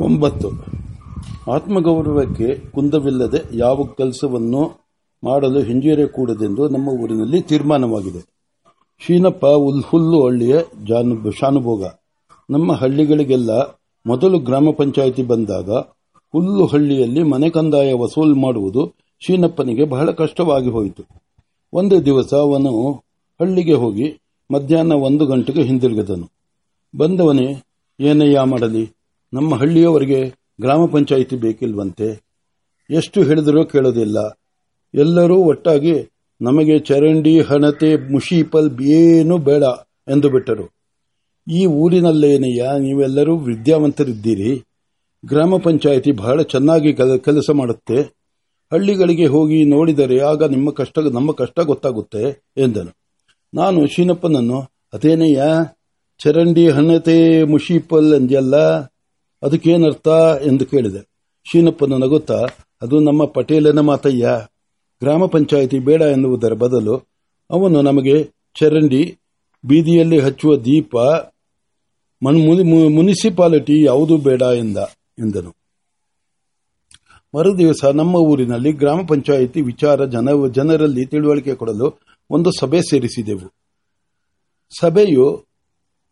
ಒಂಬತ್ತು. ಆತ್ಮಗೌರವಕ್ಕೆ ಕುಂದವಿಲ್ಲದೆ ಯಾವ ಕೆಲಸವನ್ನು ಮಾಡಲು ಹಿಂಜರಿಯಕೂಡದೆಂದು ನಮ್ಮ ಊರಿನಲ್ಲಿ ತೀರ್ಮಾನವಾಗಿದೆ. ಶೀನಪ್ಪ ಉಲ್ಹುಲ್ಲು ಹಳ್ಳಿಯ ಶಾನುಭೋಗ. ನಮ್ಮ ಹಳ್ಳಿಗಳಿಗೆಲ್ಲ ಮೊದಲು ಗ್ರಾಮ ಪಂಚಾಯಿತಿ ಬಂದಾಗ ಹುಲ್ಲು ಹಳ್ಳಿಯಲ್ಲಿ ಮನೆ ಕಂದಾಯ ವಸೂಲು ಮಾಡುವುದು ಶೀನಪ್ಪನಿಗೆ ಬಹಳ ಕಷ್ಟವಾಗಿ ಹೋಯಿತು. ಒಂದು ದಿವಸ ಅವನು ಹಳ್ಳಿಗೆ ಹೋಗಿ ಮಧ್ಯಾಹ್ನ ಒಂದು ಗಂಟೆಗೆ ಹಿಂದಿರುಗಿದನು. ಬಂದವನೇ ಏನಯ್ಯ ಮಾಡಲಿ? ನಮ್ಮ ಹಳ್ಳಿಯವರಿಗೆ ಗ್ರಾಮ ಪಂಚಾಯಿತಿ ಬೇಕಿಲ್ವಂತೆ ಎಷ್ಟು ಹೇಳಿದರೂ ಕೇಳೋದಿಲ್ಲ. ಎಲ್ಲರೂ ಒಟ್ಟಾಗಿ ನಮಗೆ ಚರಂಡಿ, ಹಣತೆ ಮುಷೀಪಲ್ ಏನೂ ಬೇಡ ಎಂದು ಬಿಟ್ಟರು. ಈ ಊರಿನಲ್ಲೇನೆಯ ನೀವೆಲ್ಲರೂ ವಿದ್ಯಾವಂತರಿದ್ದೀರಿ. ಗ್ರಾಮ ಪಂಚಾಯಿತಿ ಬಹಳ ಚೆನ್ನಾಗಿ ಕೆಲಸ ಮಾಡುತ್ತೆ. ಹಳ್ಳಿಗಳಿಗೆ ಹೋಗಿ ನೋಡಿದರೆ ಆಗ ನಿಮ್ಮ ಕಷ್ಟ, ನಮ್ಮ ಕಷ್ಟ ಗೊತ್ತಾಗುತ್ತೆ ಎಂದನು. ನಾನು ಶೀನಪ್ಪನನ್ನು ಅದೇನೆಯ ಚರಂಡಿ, ಹಣತೆ ಮುಷೀಪಲ್ ಎಂದ್ಯಲ್ಲ ಅದಕ್ಕೇನರ್ಥ ಎಂದು ಕೇಳಿದೆ. ಶೀನಪ್ಪನ ನಗುತ್ತಾ, ಅದು ನಮ್ಮ ಪಟೇಲನ ಮಾತಯ್ಯ. ಗ್ರಾಮ ಪಂಚಾಯಿತಿ ಬೇಡ ಎನ್ನುವುದರ ಬದಲು ಅವನು ನಮಗೆ ಚರಂಡಿ, ಬೀದಿಯಲ್ಲಿ ಹಚ್ಚುವ ದೀಪ ಮುನಿಸಿಪಾಲಿಟಿ ಯಾವುದು ಬೇಡ ಎಂದ, ಎಂದನು. ಮರುದಿವಸ ನಮ್ಮ ಊರಿನಲ್ಲಿ ಗ್ರಾಮ ಪಂಚಾಯಿತಿ ವಿಚಾರ ಜನ, ಜನರಲ್ಲಿ ತಿಳುವಳಿಕೆ ಕೊಡಲು ಒಂದು ಸಭೆ ಸೇರಿಸಿದೆವು. ಸಭೆಯು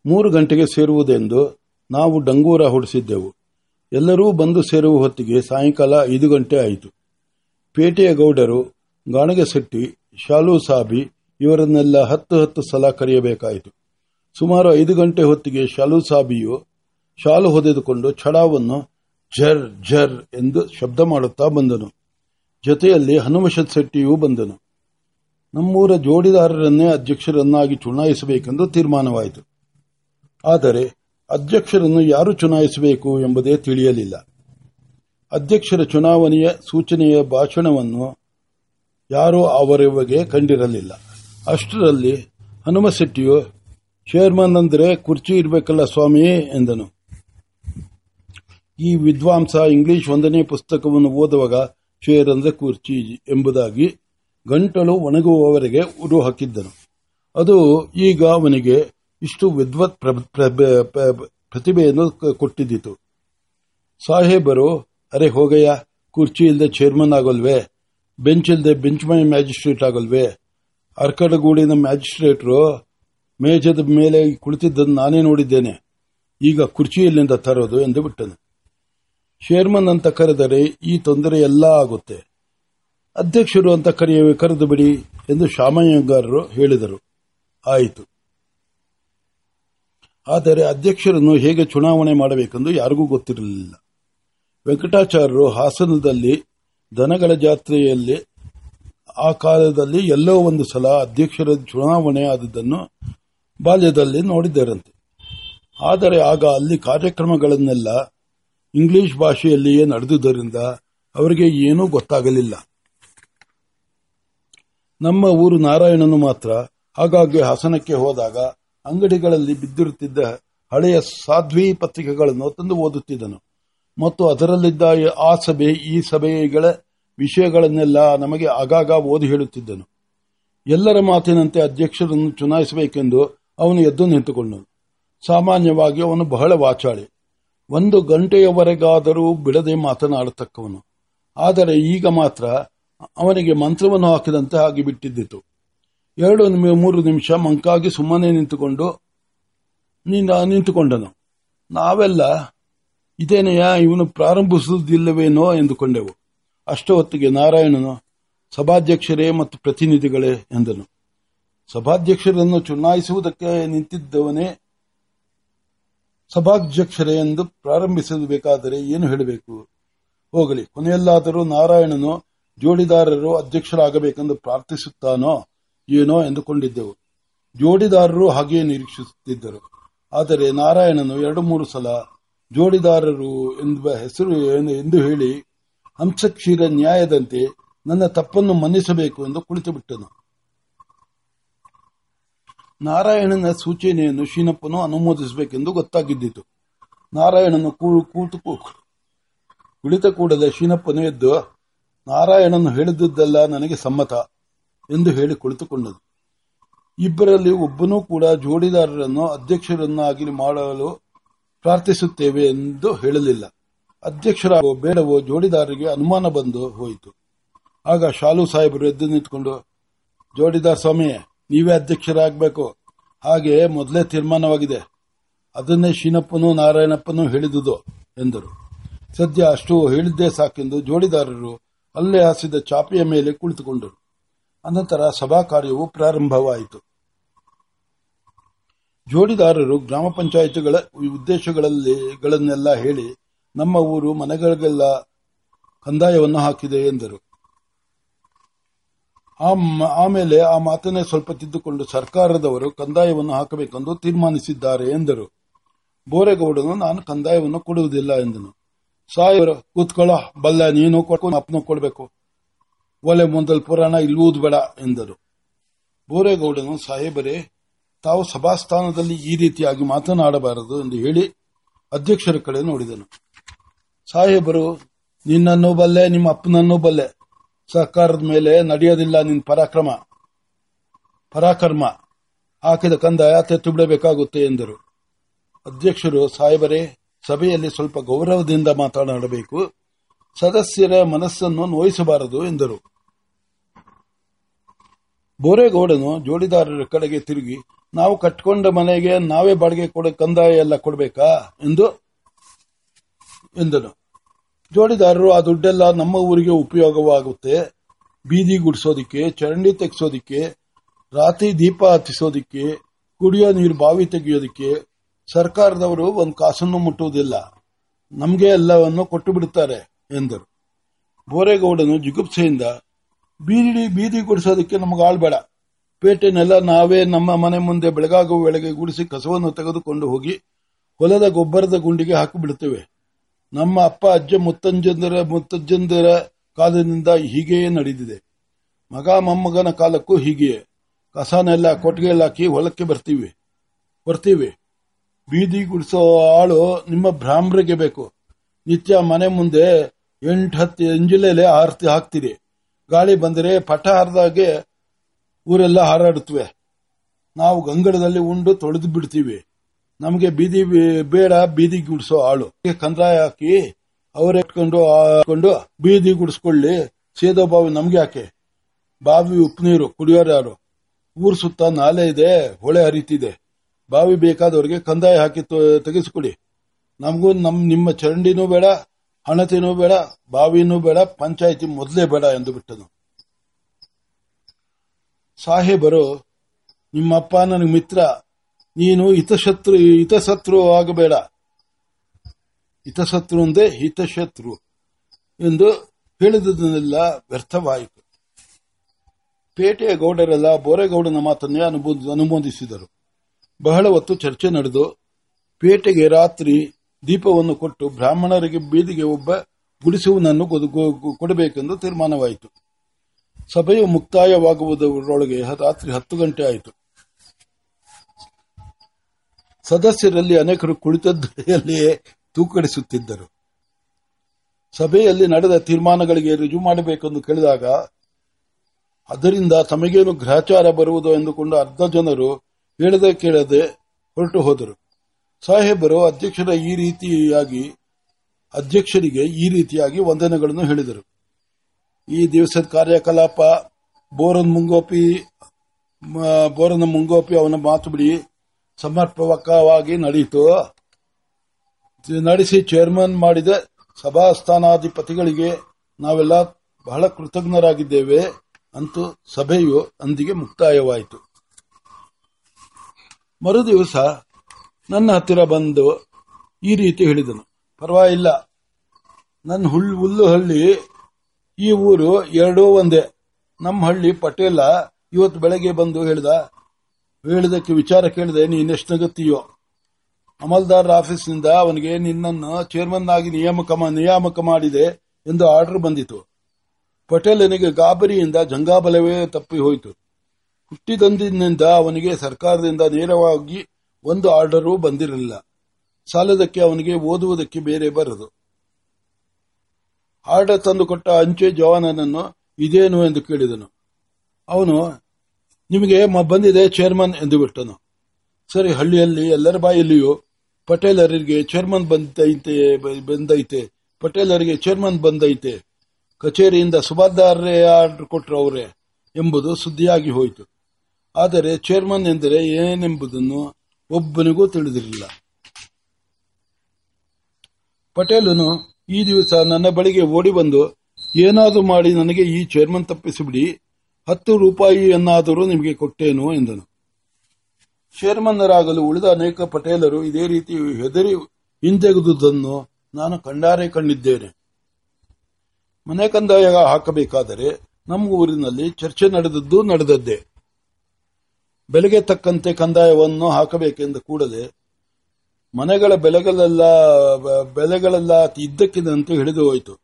ಮೂರು ಗಂಟೆಗೆ ಸೇರುವುದೆಂದು ನಾವು ಡಂಗೂರ ಹೊಡಿಸಿದ್ದೆವು. ಎಲ್ಲರೂ ಬಂದು ಸೇರುವ ಹೊತ್ತಿಗೆ ಸಾಯಂಕಾಲ ಐದು ಗಂಟೆ ಆಯಿತು. ಪೇಟೆಯ ಗೌಡರು ಗಾಣಗಸಟ್ಟಿ ಶಾಲು ಸಾಬಿ ಇವರನ್ನೆಲ್ಲ ಹತ್ತು ಹತ್ತು ಸಲ ಕರೆಯಬೇಕಾಯಿತು. ಸುಮಾರು ಐದು ಗಂಟೆ ಹೊತ್ತಿಗೆ ಶಾಲು ಸಾಬಿಯು ಶಾಲು ಹೊದೆದುಕೊಂಡು ಛಡಾವನ್ನು ಝರ್ ಝರ್ ಎಂದು ಶಬ್ದ ಮಾಡುತ್ತಾ ಬಂದನು. ಜೊತೆಯಲ್ಲಿ ಹನುಮಶತ್ ಶೆಟ್ಟಿಯೂ ಬಂದನು. ನಮ್ಮೂರ ಜೋಡಿದಾರರನ್ನೇ ಅಧ್ಯಕ್ಷರನ್ನಾಗಿ ಚುನಾಯಿಸಬೇಕೆಂದು ತೀರ್ಮಾನವಾಯಿತು. ಆದರೆ ಅಧ್ಯಕ್ಷರನ್ನು ಯಾರು ಚುನಾಯಿಸಬೇಕು ಎಂಬುದೇ ತಿಳಿಯಲಿಲ್ಲ. ಅಧ್ಯಕ್ಷರ ಚುನಾವಣೆಯ ಸೂಚನೆಯ ಭಾಷಣವನ್ನು ಯಾರೂ ಅವರವಗೆ ಕಂಡಿರಲಿಲ್ಲ. ಅಷ್ಟರಲ್ಲಿ ಹನುಮಶೆಟ್ಟಿಯು ಚೇರ್ಮನ್ ಅಂದರೆ ಕುರ್ಚಿ ಇರಬೇಕಲ್ಲ ಸ್ವಾಮಿ ಎಂದನು. ಈ ವಿದ್ವಾಂಸ ಇಂಗ್ಲಿಷ್ ಒಂದನೇ ಪುಸ್ತಕವನ್ನು ಓದುವಾಗ, ಚೇರ್ ಅಂದರೆ ಕುರ್ಚಿ ಎಂಬುದಾಗಿ ಗಂಟಲು ಒಣಗುವವರೆಗೆ ಉರು ಹಾಕಿದ್ದನು. ಅದು ಈಗ ಅವನಿಗೆ ಇಷ್ಟು ವಿದ್ವತ್ ಪ್ರತಿಭೆಯನ್ನು ಕೊಟ್ಟಿದ್ದಿತು. ಸಾಹೇಬರು, ಅರೆ ಹೋಗಯ್ಯ, ಕುರ್ಚಿ ಇಲ್ಲದೆ ಚೇರ್ಮನ್ ಆಗೋಲ್ವೇ? ಬೆಂಚ್ ಇಲ್ಲದೆ ಬೆಂಚ್ ಮೈ ಮ್ಯಾಜಿಸ್ಟ್ರೇಟ್ ಆಗೋಲ್ವೇ? ಅರ್ಕಡಗೂಡಿನ ಮ್ಯಾಜಿಸ್ಟ್ರೇಟ್ರು ಮೇಜದ ಮೇಲೆ ಕುಳಿತಿದ್ದನ್ನು ನಾನೇ ನೋಡಿದ್ದೇನೆ. ಈಗ ಕುರ್ಚಿಯಲ್ಲಿಂದ ತರೋದು ಎಂದು ಬಿಟ್ಟನು. ಚೇರ್ಮನ್ ಅಂತ ಕರೆದರೆ ಈ ತೊಂದರೆ ಎಲ್ಲ ಆಗುತ್ತೆ. ಅಧ್ಯಕ್ಷರು ಅಂತ ಕರೆಯ ಕರೆದು ಬಿಡಿ ಎಂದು ಶಾಮಯ್ಯಂಗಾರರು ಹೇಳಿದರು. ಆಯಿತು. ಆದರೆ ಅಧ್ಯಕ್ಷರನ್ನು ಹೇಗೆ ಚುನಾವಣೆ ಮಾಡಬೇಕೆಂದು ಯಾರಿಗೂ ಗೊತ್ತಿರಲಿಲ್ಲ. ವೆಂಕಟಾಚಾರ್ಯರು ಹಾಸನದಲ್ಲಿ ದನಗಳ ಜಾತ್ರೆಯಲ್ಲಿ, ಆ ಕಾಲದಲ್ಲಿ ಎಲ್ಲೋ ಒಂದು ಸಲ ಅಧ್ಯಕ್ಷರ ಚುನಾವಣೆ ಆದದ್ದನ್ನು ಬಾಲ್ಯದಲ್ಲಿ ನೋಡಿದ್ದರಂತೆ. ಆದರೆ ಆಗ ಅಲ್ಲಿ ಕಾರ್ಯಕ್ರಮಗಳನ್ನೆಲ್ಲ ಇಂಗ್ಲಿಷ್ ಭಾಷೆಯಲ್ಲಿಯೇ ನಡೆದುದರಿಂದ ಅವರಿಗೆ ಏನೂ ಗೊತ್ತಾಗಲಿಲ್ಲ. ನಮ್ಮ ಊರು ನಾರಾಯಣನು ಮಾತ್ರ ಹಾಗಾಗಿ ಹಾಸನಕ್ಕೆ ಹೋದಾಗ ಅಂಗಡಿಗಳಲ್ಲಿ ಬಿದ್ದಿರುತ್ತಿದ್ದ ಹಳೆಯ ಸಾಧ್ವಿ ಪತ್ರಿಕೆಗಳನ್ನು ತಂದು ಓದುತ್ತಿದ್ದನು. ಮತ್ತು ಅದರಲ್ಲಿದ್ದ ಆ ಸಭೆ, ಈ ಸಭೆಗಳ ವಿಷಯಗಳನ್ನೆಲ್ಲ ನಮಗೆ ಆಗಾಗ ಓದಿ ಹೇಳುತ್ತಿದ್ದನು. ಎಲ್ಲರ ಮಾತಿನಂತೆ ಅಧ್ಯಕ್ಷರನ್ನು ಚುನಾಯಿಸಬೇಕೆಂದು ಅವನು ಎದ್ದು ನಿಂತುಕೊಂಡನು. ಸಾಮಾನ್ಯವಾಗಿ ಅವನು ಬಹಳ ವಾಚಾಳಿ. ಒಂದು ಗಂಟೆಯವರೆಗಾದರೂ ಬಿಡದೆ ಮಾತನಾಡತಕ್ಕವನು. ಆದರೆ ಈಗ ಮಾತ್ರ ಅವನಿಗೆ ಮಂತ್ರವನ್ನು ಹಾಕಿದಂತೆ ಆಗಿಬಿಟ್ಟಿದ್ದಿತು. ಎರಡು ಮೂರು ನಿಮಿಷ ಮಂಕಾಗಿ ಸುಮ್ಮನೆ ನಿಂತುಕೊಂಡು ನಿಂತುಕೊಂಡನು. ನಾವೆಲ್ಲ, ಇದೇನೆಯ, ಇವನು ಪ್ರಾರಂಭಿಸುವುದಿಲ್ಲವೇನೋ? ಎಂದುಕೊಂಡೆವು. ಅಷ್ಟು ಹೊತ್ತಿಗೆ ನಾರಾಯಣನು, ಸಭಾಧ್ಯಕ್ಷರೇ ಮತ್ತು ಪ್ರತಿನಿಧಿಗಳೇ, ಎಂದನು. ಸಭಾಧ್ಯಕ್ಷರನ್ನು ಚುನಾಯಿಸುವುದಕ್ಕೆ ನಿಂತಿದ್ದವನೇ ಸಭಾಧ್ಯಕ್ಷರೇ ಎಂದು ಪ್ರಾರಂಭಿಸಬೇಕಾದರೆ ಏನು ಹೇಳಬೇಕು? ಹೋಗಲಿ, ಕೊನೆಯಲ್ಲಾದರೂ ನಾರಾಯಣನು ಜೋಡಿದಾರರು ಅಧ್ಯಕ್ಷರಾಗಬೇಕೆಂದು ಪ್ರಾರ್ಥಿಸುತ್ತಾನೋ? ಏನೋ ಎಂದುಕೊಂಡಿದ್ದೆವು. ಜೋಡಿದಾರರು ಹಾಗೆಯೇ ನಿರೀಕ್ಷಿಸುತ್ತಿದ್ದರು. ಆದರೆ ನಾರಾಯಣನು ಎರಡು ಮೂರು ಸಲ ಜೋಡಿದಾರರು ಎಂಬ ಹೆಸರು ಎಂದು ಹೇಳಿ, ಹಂಸಕ್ಷೀರ ನ್ಯಾಯದಂತೆ ನನ್ನ ತಪ್ಪನ್ನು ಮನ್ನಿಸಬೇಕು ಎಂದು ಕುಳಿತು ಬಿಟ್ಟನು ನಾರಾಯಣನ ಸೂಚನೆಯನ್ನು ಶೀನಪ್ಪನು ಅನುಮೋದಿಸಬೇಕೆಂದು ಗೊತ್ತಾಗಿದ್ದಿತು. ನಾರಾಯಣನು ಕೂತು ಕುಳಿತ ಕೂಡಲೇ ಶೀನಪ್ಪನು ಎದ್ದು, ನಾರಾಯಣನು ಹೇಳಿದ್ದುದೆಲ್ಲ ನನಗೆ ಸಮ್ಮತ. ಎಂದು ಹೇಳಿ ಕುಳಿತುಕೊಂಡನು ಇಬ್ಬರಲ್ಲಿ ಒಬ್ಬನೂ ಕೂಡ ಜೋಡಿದಾರರನ್ನು, ಅಧ್ಯಕ್ಷರನ್ನಾಗಿ ಮಾಡಲು ಪ್ರಾರ್ಥಿಸುತ್ತೇವೆ ಎಂದು ಹೇಳಲಿಲ್ಲ. ಅಧ್ಯಕ್ಷರ ಬೇಡವೋ ಜೋಡಿದಾರರಿಗೆ ಅನುಮಾನ ಬಂದು ಹೋಯಿತು. ಆಗ ಶಾಲು ಸಾಹೇಬರು ಎದ್ದು ನಿಂತುಕೊಂಡು, ಜೋಡಿದಾರ್ ಸ್ವಾಮಿ, ನೀವೇ ಅಧ್ಯಕ್ಷರಾಗಬೇಕು. ಹಾಗೆ ಮೊದಲೇ ತೀರ್ಮಾನವಾಗಿದೆ. ಅದನ್ನೇ ಶೀನಪ್ಪನೂ ನಾರಾಯಣಪ್ಪನೂ ಹೇಳಿದುದು, ಎಂದರು. ಸದ್ಯ ಅಷ್ಟು ಹೇಳಿದ್ದೇ ಸಾಕೆಂದು ಜೋಡಿದಾರರು ಅಲ್ಲೇ ಹಾಸಿದ ಚಾಪೆಯ ಮೇಲೆ ಕುಳಿತುಕೊಂಡರು. ಅನಂತರ ಸಭಾ ಕಾರ್ಯವು ಪ್ರಾರಂಭವಾಯಿತು. ಜೋಡಿದಾರರು ಗ್ರಾಮ ಪಂಚಾಯಿತಿಗಳ ಉದ್ದೇಶಗಳನ್ನೆಲ್ಲ ಹೇಳಿ, ನಮ್ಮ ಊರು ಮನೆಗಳಿಗೆಲ್ಲ ಕಂದಾಯವನ್ನು ಹಾಕಿದೆ ಎಂದರು. ಆಮ್- ಆಮೇಲೆ ಆ ಮಾತನ್ನೇ ಸ್ವಲ್ಪ ತಿದ್ದುಕೊಂಡು ಸರ್ಕಾರದವರು ಕಂದಾಯವನ್ನು ಹಾಕಬೇಕೆಂದು ತೀರ್ಮಾನಿಸಿದ್ದಾರೆ ಎಂದರು. ಬೋರೇಗೌಡನು, ನಾನು ಕಂದಾಯವನ್ನು ಕೊಡುವುದಿಲ್ಲ ಎಂದನು. ಸಾಯವರು ಕೂತ್ಕೊಳ್ಳ, ಬಲ್ಲ, ನೀನು ಅಪ್ಪನ ಕೊಡಬೇಕು. ಒಲೆ ಮುಂದಲ್ ಪುರಾಣ ಇಲ್ಲುವುದು ಬೇಡ ಎಂದರು. ಬೋರೇಗೌಡನು, ಸಾಹೇಬರೇ, ತಾವು ಸಭಾಸ್ಥಾನದಲ್ಲಿ ಈ ರೀತಿಯಾಗಿ ಮಾತನಾಡಬಾರದು ಎಂದು ಹೇಳಿ ಅಧ್ಯಕ್ಷರ ಕಡೆ ನೋಡಿದನು. ಸಾಹೇಬರು, ನಿನ್ನನ್ನು ಬಲ್ಲೆ, ನಿಮ್ಮ ಅಪ್ಪನನ್ನು ಬಲ್ಲೆ, ಸರ್ಕಾರದ ಮೇಲೆ ನಡೆಯೋದಿಲ್ಲ ನಿನ್ನ ಪರಾಕ್ರಮ. ಪರಾಕರ್ಮ. ಹಾಕಿದ ಕಂದಾಯ ತೆತ್ತು ಬಿಡಬೇಕಾಗುತ್ತೆ ಎಂದರು. ಅಧ್ಯಕ್ಷರು, ಸಾಹೇಬರೇ, ಸಭೆಯಲ್ಲಿ ಸ್ವಲ್ಪ ಗೌರವದಿಂದ ಮಾತನಾಡಬೇಕು. ಸದಸ್ಯರ ಮನಸ್ಸನ್ನು ನೋಯಿಸಬಾರದು ಎಂದರು. ಬೋರೇಗೌಡನು ಜೋಡಿದಾರರ ಕಡೆಗೆ ತಿರುಗಿ, ನಾವು ಕಟ್ಕೊಂಡ ಮನೆಗೆ ನಾವೇ ಬಾಡಿಗೆ ಕೊಡ ಕಂದಾಯ ಎಲ್ಲ ಕೊಡಬೇಕಾ ಎಂದು ಎಂದನು. ಜೋಡಿದಾರರು, ಆ ದುಡ್ಡೆಲ್ಲ ನಮ್ಮ ಊರಿಗೆ ಉಪಯೋಗವಾಗುತ್ತೆ. ಬೀದಿ ಗುಡಿಸೋದಿಕ್ಕೆ, ಚರಂಡಿ ತೆಗೆಸೋದಿಕ್ಕೆ, ರಾತ್ರಿ ದೀಪ ಹತ್ತಿಸೋದಿಕ್ಕೆ ಕುಡಿಯೋ ನೀರು ಬಾವಿ ತೆಗೆಯೋದಿಕ್ಕೆ ಸರ್ಕಾರದವರು ಒಂದು ಕಾಸನ್ನು ಮುಟ್ಟುವುದಿಲ್ಲ. ನಮಗೆ ಎಲ್ಲವನ್ನು ಕೊಟ್ಟು ಎಂದರು. ಬೋರೇಗೌಡನು ಜಿಗುಪ್ಸೆಯಿಂದ ಬೀದಿ ಬೀದಿ ಗುಡಿಸೋದಕ್ಕೆ ನಮಗೆ ಆಳ್ಬೇಡ ಪೇಟೆನೆಲ್ಲ ನಾವೇ ನಮ್ಮ ಮನೆ ಮುಂದೆ ಬೆಳಗಾಗುವ ವೇಳೆಗೆ ಗುಡಿಸಿ ಕಸವನ್ನು ತೆಗೆದುಕೊಂಡು ಹೋಗಿ ಹೊಲದ ಗೊಬ್ಬರದ ಗುಂಡಿಗೆ ಹಾಕಿಬಿಡುತ್ತೇವೆ ನಮ್ಮ ಅಪ್ಪ, ಅಜ್ಜ ಮುತ್ತಂಜಂದರ ಮುತ್ತಜ್ಜಂದರ ಕಾಲದಿಂದ ಹೀಗೆಯೇ ನಡೆದಿದೆ. ಮಗ, ಮೊಮ್ಮಗನ ಕಾಲಕ್ಕೂ ಹೀಗೆಯೇ. ಕಸನೆಲ್ಲ ಕೊಟ್ಟಿಗೆಯಲ್ಲಿ ಹಾಕಿ ಹೊಲಕ್ಕೆ ಬರ್ತೀವಿ. ಬರ್ತೀವಿ. ಬೀದಿ ಗುಡಿಸೋ ಆಳು ನಿಮ್ಮ ಬ್ರಾಹ್ಮರಿಗೆ ಬೇಕು. ನಿತ್ಯ ಮನೆ ಮುಂದೆ ಎಂಟು ಹತ್ತು ಎಂಜಿಲೆಲೆ ಆರತಿ ಹಾಕ್ತೀರಿ ಗಾಳಿ ಬಂದರೆ ಪಟ ಹರಿದಾಗೆ ಊರೆಲ್ಲ ಹಾರಾಡುತ್ತವೆ. ನಾವು ಗಂಗಡದಲ್ಲಿ ಉಂಡು ತೊಳೆದು ಬಿಡ್ತೀವಿ. ನಮಗೆ ಬೀದಿ ಬೇಡ ಬೀದಿ ಗುಡಿಸೋ ಆಳು. ಕಂದಾಯ ಹಾಕಿ ಅವರೇ ಇಟ್ಕೊಂಡು ಹಾಕೊಂಡು ಬೀದಿ ಗುಡಿಸ್ಕೊಳ್ಳಿ. ಸೇದೋ ಬಾವಿ ನಮ್ಗೆ ಯಾಕೆ? ಬಾವಿ ಉಪ್ಪು ನೀರು, ಕುಡಿಯೋರು ಯಾರು? ಊರ್ ಸುತ್ತ ನಾಲೆ ಇದೆ, ಹೊಳೆ ಹರಿತಿದೆ. ಬಾವಿ ಬೇಕಾದವರಿಗೆ ಕಂದಾಯ ಹಾಕಿ ತೆಗೆಸ್ಕೊಡಿ ನಮಗೂ ನಮ್, ನಿಮ್ಮ ಚರಂಡಿನೂ ಬೇಡ ಹಣತೆನೂ ಬೇಡ, ಬಾವಿನೂ ಬೇಡ, ಪಂಚಾಯಿತಿ ಮೊದಲೇ ಬೇಡ ಎಂದು ಬಿಟ್ಟನು. ಸಾಹೇಬರು, ನಿಮ್ಮಪ್ಪ ನನಗೆ ಮಿತ್ರ, ನೀನು ಹಿತಶತ್ರು ಹಿತಶತ್ರು ಆಗಬೇಡ. ಹಿತಶತ್ರು ಒಂದೇ ಹಿತಶತ್ರು ಎಂದು ಹೇಳಿದುದನ್ನೆಲ್ಲ ವ್ಯರ್ಥವಾಯಿತು. ಪೇಟೆಯ ಗೌಡರೆಲ್ಲ ಬೋರೇಗೌಡನ ಮಾತನ್ನೇ ಅನುಮೋದ- ಅನುಮೋದಿಸಿದರು. ಬಹಳ ಹೊತ್ತು ಚರ್ಚೆ ನಡೆದು, ಪೇಟೆಗೆ ರಾತ್ರಿ ದೀಪವನ್ನು ಕೊಟ್ಟು ಬ್ರಾಹ್ಮಣರಿಗೆ ಬೀದಿಗೆ ಒಬ್ಬ ಗುಡಿಸುವನನ್ನು ಕೊಡಬೇಕೆಂದು ತೀರ್ಮಾನವಾಯಿತು. ಸಭೆಯು ಮುಕ್ತಾಯವಾಗುವುದರೊಳಗೆ ರಾತ್ರಿ ಹತ್ತು ಗಂಟೆ ಆಯಿತು. ಸದಸ್ಯರಲ್ಲಿ ಅನೇಕರು ಕುಳಿತದ್ದಲ್ಲಿಯೇ ತೂಕಡಿಸುತ್ತಿದ್ದರು. ಸಭೆಯಲ್ಲಿ ನಡೆದ ತೀರ್ಮಾನಗಳಿಗೆ ರುಜು ಮಾಡಬೇಕೆಂದು ಕೇಳಿದಾಗ, ಅದರಿಂದ ತಮಗೇನು ಗ್ರಹಚಾರ ಬರುವುದು ಎಂದುಕೊಂಡು ಅರ್ಧ ಜನರು ಹೇಳದೆ ಕೇಳದೆ ಹೊರಟು ಹೋದರು. ಸಾಹೇಬರು ಅಧ್ಯಕ್ಷರ ಈ ರೀತಿಯಾಗಿ, ಅಧ್ಯಕ್ಷರಿಗೆ ಈ ರೀತಿಯಾಗಿ ವಂದನೆಗಳನ್ನು ಹೇಳಿದರು. ಈ ದಿವಸದ ಕಾರ್ಯಕಲಾಪ, ಬೋರನ್ ಮುಂಗೋಪಿ ಬೋರನ ಮುಂಗೋಪಿ ಅವನ ಮಾತು ಬಿಡಿ ಸಮರ್ಪಕವಾಗಿ ನಡೆಯಿತು. ನಡೆಸಿ ಚೇರ್ಮನ್ ಮಾಡಿದ ಸಭಾಸ್ಥಾನಾಧಿಪತಿಗಳಿಗೆ ನಾವೆಲ್ಲ ಬಹಳ ಕೃತಜ್ಞರಾಗಿದ್ದೇವೆ ಅಂತೂ ಸಭೆಯು ಅಂದಿಗೆ ಮುಕ್ತಾಯವಾಯಿತು. ಮರುದಿವಸ ನನ್ನ ಹತ್ತಿರ ಬಂದು ಈ ರೀತಿ ಹೇಳಿದನು. ಪರವಾಗಿಲ್ಲ. ನನ್ನ ಹುಲ್ ಹುಲ್ಲು ಹಳ್ಳಿ ಈ ಊರು ಎರಡೂ ಒಂದೇ. ನಮ್ಮ ಹಳ್ಳಿ ಪಟೇಲ ಇವತ್ತು ಬೆಳಗ್ಗೆ ಬಂದು ಹೇಳ್ದ. ಹೇಳಿದಕ್ಕೆ ವಿಚಾರ ಕೇಳಿದೆ ನೀನೆಷ್ಟು ನಗತ್ತೀಯೋ. ಅಮಲ್ದಾರ್ ಆಫೀಸ್ನಿಂದ ಅವನಿಗೆ ನಿನ್ನನ್ನು ಚೇರ್ಮನ್ ಆಗಿ ನಿಯಾಮಕ ನಿಯಾಮಕ ಮಾಡಿದೆ ಎಂದು ಆರ್ಡರ್ ಬಂದಿತು. ಪಟೇಲನಿಗೆ ಗಾಬರಿಯಿಂದ, ಜಂಗಾಬಲವೇ ತಪ್ಪಿ ಹೋಯಿತು. ಹುಟ್ಟಿದಂದಿನಿಂದ ಅವನಿಗೆ ಸರ್ಕಾರದಿಂದ ನೇರವಾಗಿ ಒಂದು ಆರ್ಡರೂ ಬಂದಿರಲಿಲ್ಲ. ಸಾಲದಕ್ಕೆ ಅವನಿಗೆ ಓದುವುದಕ್ಕೆ ಬೇರೆ ಬರದು. ಆರ್ಡರ್ ತಂದುಕೊಟ್ಟ ಅಂಚೆ ಜವಾನನನ್ನು ಇದೇನು ಎಂದು ಕೇಳಿದನು. ಅವನು, ನಿಮಗೆ ಬಂದಿದೆ ಚೇರ್ಮನ್ ಎಂದು ಬಿಟ್ಟನು. ಸರಿ, ಹಳ್ಳಿಯಲ್ಲಿ ಎಲ್ಲರ ಬಾಯಲ್ಲಿಯೂ ಪಟೇಲರಿಗೆ ಚೇರ್ಮನ್ ಬಂದೈತೆ ಬಂದೈತೆ, ಪಟೇಲರಿಗೆ ಚೇರ್ಮನ್ ಬಂದೈತೆ. ಕಚೇರಿಯಿಂದ ಸುಬಾದಾರರೇ ಆರ್ಡರ್ ಕೊಟ್ಟರು ಅವರೇ ಎಂಬುದು ಸುದ್ದಿಯಾಗಿ ಹೋಯಿತು. ಆದರೆ ಚೇರ್ಮನ್ ಎಂದರೆ ಏನೆಂಬುದನ್ನು ಒಬ್ಬನಿಗೂ ತಿಳಿದಿರಲಿಲ್ಲ. ಪಟೇಲನು ಈ ದಿವಸ ನನ್ನ ಬಳಿಗೆ ಓಡಿ ಬಂದು, ಏನಾದರೂ ಮಾಡಿ ನನಗೆ ಈ ಚೇರ್ಮನ್ ತಪ್ಪಿಸಿಬಿಡಿ, ಹತ್ತು ರೂಪಾಯಿಯನ್ನಾದರೂ ನಿಮಗೆ ಕೊಟ್ಟೇನು ಎಂದನು. ಚೇರ್ಮನ್ನರಾಗಲು ಉಳಿದ ಅನೇಕ ಪಟೇಲರು ಇದೇ ರೀತಿ ಹೆದರಿ ಹಿಂತೆಗೆದುದನ್ನು ನಾನು ಕಂಡಾರೆ ಕಂಡಿದ್ದೇನೆ. ಮನೆ ಕಂದಾಯ ಹಾಕಬೇಕಾದರೆ ನಮ್ಮ ಊರಿನಲ್ಲಿ ಚರ್ಚೆ ನಡೆದದ್ದು ನಡೆದದ್ದೇ. ಬೆಲೆಗೆ ತಕ್ಕಂತೆ ಕಂದಾಯವನ್ನು ಹಾಕಬೇಕೆಂದು ಕೂಡಲೇ ಮನೆಗಳ ಬೆಲೆಗಳೆಲ್ಲ ಬೆಲೆಗಳೆಲ್ಲ ಇದ್ದಕ್ಕಿದ್ದಂತೆ ಹಿಡಿದು ಹೋಯಿತು.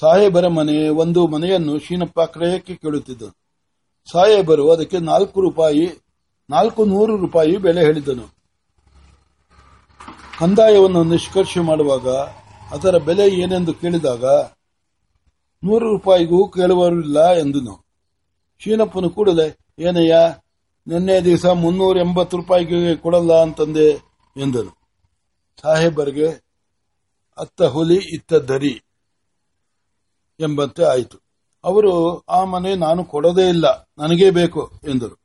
ಸಾಹೇಬರ ಮನೆ, ಒಂದು ಮನೆಯನ್ನು ಶೀನಪ್ಪ ಕ್ರಯಕ್ಕೆ ಕೇಳುತ್ತಿದ್ದನು. ಸಾಹೇಬರು ಅದಕ್ಕೆ ನಾಲ್ಕು ರೂಪಾಯಿ, ನಾಲ್ಕು ನೂರು ರೂಪಾಯಿ ಬೆಲೆ ಹೇಳಿದನು. ಕಂದಾಯವನ್ನು ನಿಷ್ಕರ್ಷೆ ಮಾಡುವಾಗ, ಅದರ ಬೆಲೆ ಏನೆಂದು ಕೇಳಿದಾಗ, ನೂರು ರೂಪಾಯಿಗೂ ಕೇಳುವರಿಲ್ಲ ಎಂದನು. ಶೀನಪ್ಪನು ಕೂಡಲೇ ಏನಯ್ಯ ನಿನ್ನೆ ದಿವಸ ಮುನ್ನೂರ ಎಂಬತ್ತು ರೂಪಾಯಿಗೆ ಕೊಡಲ್ಲ ಅಂತಂದೆ ಎಂದನು ಸಾಹೇಬರಿಗೆ ಅತ್ತ ಹುಲಿ ಇತ್ತ ದರಿ ಎಂಬಂತೆ ಆಯಿತು. ಅವರು, ಆ ಮನೆ ನಾನು ಕೊಡೋದೇ ಇಲ್ಲ, ನನಗೇ ಬೇಕು ಎಂದರು.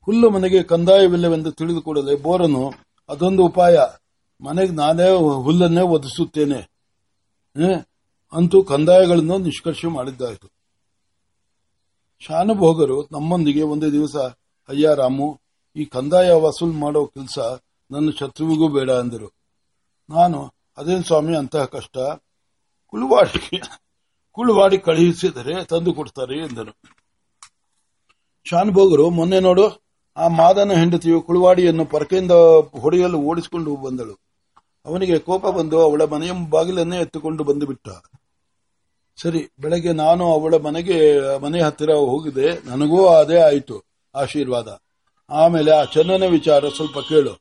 ಹುಲ್ಲು ಮನೆಗೆ ಕಂದಾಯವಿಲ್ಲವೆಂದು ತಿಳಿದು ಕೂಡಲೇ ಬೋರನು, ಅದೊಂದು ಉಪಾಯ, ಮನೆಗೆ ನಾನೇ ಹುಲ್ಲನ್ನೇ ಒದಿಸುತ್ತೇನೆ? ಅಂತೂ ಕಂದಾಯಗಳನ್ನು ನಿಷ್ಕರ್ಷ ಮಾಡಿದ್ದಾಯಿತು. ಶಾನುಭೋಗರು ನಮ್ಮೊಂದಿಗೆ ಒಂದು ದಿವಸ ಅಯ್ಯ ರಾಮು ಈ ಕಂದಾಯ ವಸೂಲ್ ಮಾಡೋ ಕೆಲಸ ನನ್ನ ಶತ್ರುವಿಗೂ ಬೇಡ ಅಂದರು. ನಾನು, ಅದೇನು ಸ್ವಾಮಿ, ಅಂತಹ ಕಷ್ಟ? ಕುಳುವಾಡಿಗೆ ಕುಳುವಾಡಿ ಕಳುಹಿಸಿದರೆ ತಂದು ಕೊಡ್ತಾರೆ ಎಂದನು ಶಾನುಭೋಗರು, ಮೊನ್ನೆ ನೋಡು, ಆ ಮಾದನ ಹೆಂಡತಿಯು ಕುಳುವಾಡಿಯನ್ನು ಪರಕೆಯಿಂದ ಹೊಡೆಯಲು ಓಡಿಸಿಕೊಂಡು ಬಂದಳು. ಅವನಿಗೆ ಕೋಪ ಬಂದು ಅವಳ ಮನೆಯ ಬಾಗಿಲನ್ನೇ ಎತ್ತುಕೊಂಡು ಬಂದು ಬಿಟ್ಟ ಸರಿ, ಬೆಳಗ್ಗೆ ನಾನು ಅವಳ ಮನೆಗೆ, ಮನೆ ಹತ್ತಿರ ಹೋಗಿದೆ ನನಗೂ ಅದೇ ಆಯಿತು. ಆಶೀರ್ವಾದ. ಆಮೇಲೆ ಆ ಚನ್ನನ ವಿಚಾರ ಸ್ವಲ್ಪ ಕೇಳು.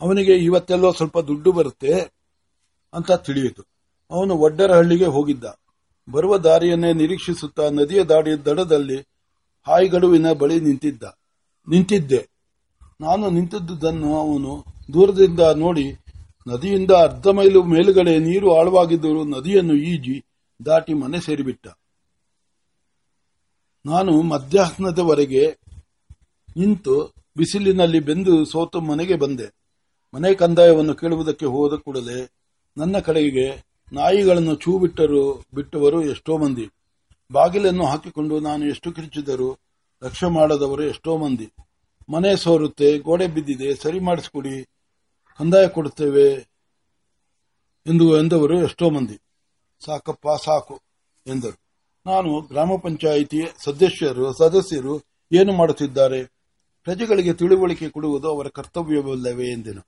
ಅವನಿಗೆ ಇವತ್ತೆಲ್ಲೋ ಸ್ವಲ್ಪ ದುಡ್ಡು ಬರುತ್ತೆ ಅಂತ ತಿಳಿಯಿತು. ಅವನು ಒಡ್ಡರಹಳ್ಳಿಗೆ ಹೋಗಿದ್ದ. ಬರುವ ದಾರಿಯನ್ನೇ ನಿರೀಕ್ಷಿಸುತ್ತಾ ನದಿಯ ದಾಡಿ ದಡದಲ್ಲಿ ಹಾಯಿಗಡುವಿನ ಬಳಿ ನಿಂತಿದ್ದ. ನಿಂತಿದ್ದೆ. ನಾನು ನಿಂತಿದ್ದುದನ್ನು ಅವನು ದೂರದಿಂದ ನೋಡಿ ನದಿಯಿಂದ ಅರ್ಧ ಮೈಲು ಮೇಲುಗಡೆ ನೀರು ಆಳವಾಗಿದ್ದರೂ ನದಿಯನ್ನು ಈಜಿ ದಾಟಿ ಮನೆ ಸೇರಿಬಿಟ್ಟ. ನಾನು ಮಧ್ಯಾಹ್ನದವರೆಗೆ ನಿಂತು ಬಿಸಿಲಿನಲ್ಲಿ ಬೆಂದು ಸೋತು ಮನೆಗೆ ಬಂದೆ. ಮನೆ ಕಂದಾಯವನ್ನು ಕೇಳುವುದಕ್ಕೆ ಹೋದ ಕೂಡಲೇ ನನ್ನ ಕಡೆಗೆ ನಾಯಿಗಳನ್ನು ಚೂ ಬಿಟ್ಟರು ಬಿಟ್ಟವರು ಎಷ್ಟೋ ಮಂದಿ. ಬಾಗಿಲನ್ನು ಹಾಕಿಕೊಂಡು ನಾನು ಎಷ್ಟು ಕಿರಿಚಿದರು ರಕ್ಷೆ ಮಾಡದವರು ಎಷ್ಟೋ ಮಂದಿ. ಮನೆ ಸೋರುತ್ತೆ, ಗೋಡೆ ಬಿದ್ದಿದೆ, ಸರಿ ಮಾಡಿಸ್ಕೊಡಿ, ಕಂದಾಯ ಕೊಡುತ್ತೇವೆ ಎಂದು ಎಂದವರು ಎಷ್ಟೋ ಮಂದಿ. ಸಾಕಪ್ಪ, ಸಾಕು ಎಂದರು. ನಾನು ಗ್ರಾಮ ಪಂಚಾಯಿತಿ ಸದಸ್ಯರು ಸದಸ್ಯರು ಏನು ಮಾಡುತ್ತಿದ್ದಾರೆ? ಪ್ರಜೆಗಳಿಗೆ ತಿಳುವಳಿಕೆ ಕೊಡುವುದು ಅವರ ಕರ್ತವ್ಯವಲ್ಲವೇ ಎಂದೆನು.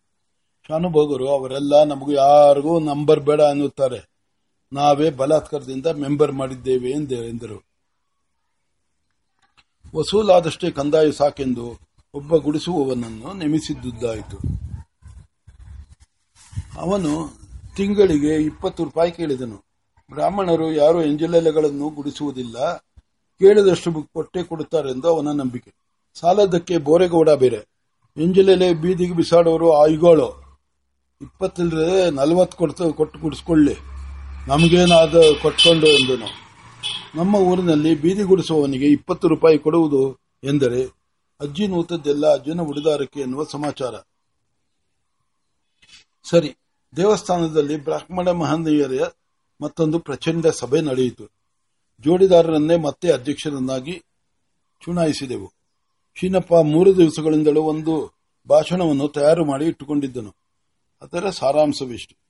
ಶಾನುಭೋಗರು ಅವರೆಲ್ಲ ನಮಗೂ ಯಾರಿಗೂ ನಂಬರ್ ಬೇಡ ಅನ್ನುತ್ತಾರೆ. ನಾವೇ ಬಲಾತ್ಕಾರದಿಂದ ಮೆಂಬರ್ ಮಾಡಿದ್ದೇವೆ ಎಂದೆ- ಎಂದರು. ವಸೂಲಾದಷ್ಟೇ ಕಂದಾಯ ಸಾಕೆಂದು ಒಬ್ಬ ಗುಡಿಸುವವನನ್ನು ನೇಮಿಸಿದ್ದುದಾಯಿತು ಅವನು ತಿಂಗಳಿಗೆ ಇಪ್ಪತ್ತು ರೂಪಾಯಿ ಕೇಳಿದನು. ಬ್ರಾಹ್ಮಣರು ಯಾರು ಎಂಜಲೆಲೆಗಳನ್ನು ಗುಡಿಸುವುದಿಲ್ಲ. ಕೇಳಿದಷ್ಟು ಕೊಟ್ಟೆ ಕೊಡುತ್ತಾರೆಂದು ಅವನ ನಂಬಿಕೆ. ಸಾಲದಕ್ಕೆ ಬೋರೆಗೌಡ ಬೇರೆ. ಎಂಜಲೆಲೆ ಬೀದಿಗೆ ಬಿಸಾಡೋರು ಆಯ್ಗೋಳು. ಇಪ್ಪತ್ತಿಲ್ಲದೆ ನಲವತ್ತು ಕೊಡ್ತು, ಕೊಟ್ಟು ಗುಡಿಸ್ಕೊಳ್ಳಿ. ನಮಗೇನಾದ ಕೊಟ್ಕೊಂಡು ಎಂದನು ನಮ್ಮ ಊರಿನಲ್ಲಿ ಬೀದಿ ಗುಡಿಸುವವನಿಗೆ ಇಪ್ಪತ್ತು ರೂಪಾಯಿ ಕೊಡುವುದು ಎಂದರೆ ಅಜ್ಜಿ ನೂತದ್ದೆಲ್ಲ ಅಜ್ಜನ ಉಡಿದಾರಕ್ಕೆ ಎನ್ನುವ ಸಮಾಚಾರ. ಸರಿ, ದೇವಸ್ಥಾನದಲ್ಲಿ ಬ್ರಾಹ್ಮಣ ಮಹನೀಯರ ಮತ್ತೊಂದು ಪ್ರಚಂಡ ಸಭೆ ನಡೆಯಿತು. ಜೋಡಿದಾರರನ್ನೇ ಮತ್ತೆ ಅಧ್ಯಕ್ಷರನ್ನಾಗಿ ಚುನಾಯಿಸಿದೆವು. ಶೀನಪ್ಪ ಮೂರು ದಿವಸಗಳಿಂದಲೂ ಒಂದು ಭಾಷಣವನ್ನು ತಯಾರು ಮಾಡಿ ಇಟ್ಟುಕೊಂಡಿದ್ದನು. ಅದರ ಸಾರಾಂಶವಿಷ್ಟು.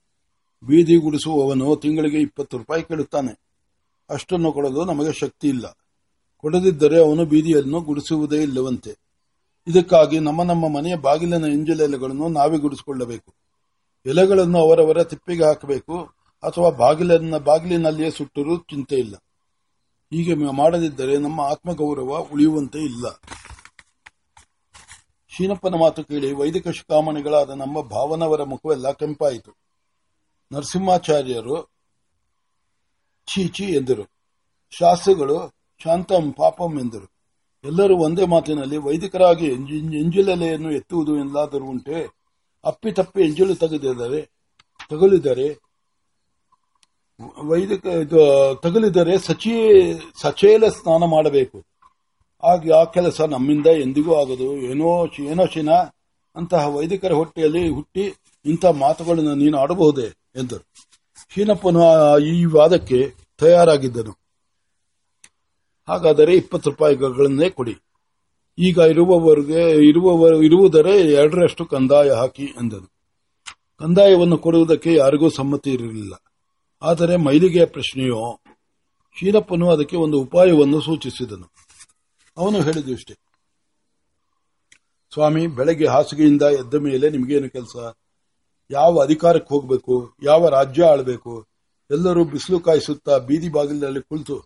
ಬೀದಿ ಗುಡಿಸುವವನು ತಿಂಗಳಿಗೆ ಇಪ್ಪತ್ತು ರೂಪಾಯಿ ಕೇಳುತ್ತಾನೆ. ಅಷ್ಟನ್ನು ಕೊಡಲು ನಮಗೆ ಶಕ್ತಿ ಇಲ್ಲ. ಕೊಡದಿದ್ದರೆ ಅವನು ಬೀದಿಯನ್ನು ಗುಡಿಸುವುದೇ ಇಲ್ಲವಂತೆ. ಇದಕ್ಕಾಗಿ ನಮ್ಮ ನಮ್ಮ ಮನೆಯ ಬಾಗಿಲಿನ ಎಂಜಲೆಲೆಗಳನ್ನು ನಾವೇ ಗುಡಿಸಿಕೊಳ್ಳಬೇಕು. ಎಲೆಗಳನ್ನು ಅವರವರ ತಿಪ್ಪಿಗೆ ಹಾಕಬೇಕು. ಅಥವಾ ಬಾಗಿಲನ್ನ, ಬಾಗಿಲಿನಲ್ಲಿಯೇ ಸುಟ್ಟರೂ ಚಿಂತೆ ಇಲ್ಲ. ಹೀಗೆ ಮಾಡದಿದ್ದರೆ ನಮ್ಮ ಆತ್ಮಗೌರವ ಉಳಿಯುವಂತೆ ಇಲ್ಲ. ಶೀನಪ್ಪನ ಮಾತು ಕೇಳಿ ವೈದಿಕ ಶಿಖಾಮಣಿಗಳಾದ ನಮ್ಮ ಭಾವನವರ ಮುಖವೆಲ್ಲ ಕೆಂಪಾಯಿತು. ನರಸಿಂಹಾಚಾರ್ಯರು ಚೀಚಿ ಎಂದರು. ಶಾಸ್ತ್ರಿಗಳು ಶಾಂತಂ ಪಾಪಂ ಎಂದರು. ಎಲ್ಲರೂ ಒಂದೇ ಮಾತಿನಲ್ಲಿ ವೈದಿಕರಾಗಿ ಎಂಜಿಲೆಲೆಯನ್ನು ಎತ್ತುವುದು ಎಲ್ಲಾದರೂ ಉಂಟೆ ಅಪ್ಪಿತಪ್ಪಿ ಎಂಜಲು ತೆಗೆದಿದ್ದರೆ, ತಗುಲಿದರೆ ವೈದಿಕ ಇದು ತಗಲಿದರೆ ಸಚಿ, ಸಚೇಲ ಸ್ನಾನ ಮಾಡಬೇಕು. ಆಗ ಆ ಕೆಲಸ ನಮ್ಮಿಂದ ಎಂದಿಗೂ ಆಗದು. ಏನೋ ಏನೋ ಶಿನ ಅಂತಹ ವೈದಿಕರ ಹೊಟ್ಟೆಯಲ್ಲಿ ಹುಟ್ಟಿ ಇಂಥ ಮಾತುಗಳನ್ನು ನೀನು ಆಡಬಹುದೇ ಎಂದರು. ಶೀನಪ್ಪನು ಈ ವಾದಕ್ಕೆ ತಯಾರಾಗಿದ್ದನು. ಹಾಗಾದರೆ ಇಪ್ಪತ್ತು ರೂಪಾಯಿಗಳನ್ನೇ ಕೊಡಿ. ಈಗ ಇರುವವರಿಗೆ ಇರುವವರು ಇರುವುದರೇ ಎರಡರಷ್ಟು ಕಂದಾಯ ಹಾಕಿ ಎಂದನು. ಕಂದಾಯವನ್ನು ಕೊಡುವುದಕ್ಕೆ ಯಾರಿಗೂ ಸಮ್ಮತಿ ಇರಲಿಲ್ಲ. ಆದರೆ ಮೈಲಿಗೆಯ ಪ್ರಶ್ನೆಯೋ ಶೀರಪ್ಪನು ಅದಕ್ಕೆ ಒಂದು ಉಪಾಯವನ್ನು ಸೂಚಿಸಿದನು. ಅವನು ಹೇಳಿದ್ದು ಇಷ್ಟೇ. ಸ್ವಾಮಿ, ಬೆಳಗ್ಗೆ ಹಾಸಿಗೆಯಿಂದ ಎದ್ದ ಮೇಲೆ ನಿಮಗೇನು ಕೆಲಸ? ಯಾವ ಅಧಿಕಾರಕ್ಕೆ ಹೋಗಬೇಕು? ಯಾವ ರಾಜ್ಯ ಆಳ್ಬೇಕು? ಎಲ್ಲರೂ ಬಿಸಿಲು ಕಾಯಿಸುತ್ತಾ ಬೀದಿ ಬಾಗಿಲಿನಲ್ಲಿ ಕುಳಿತು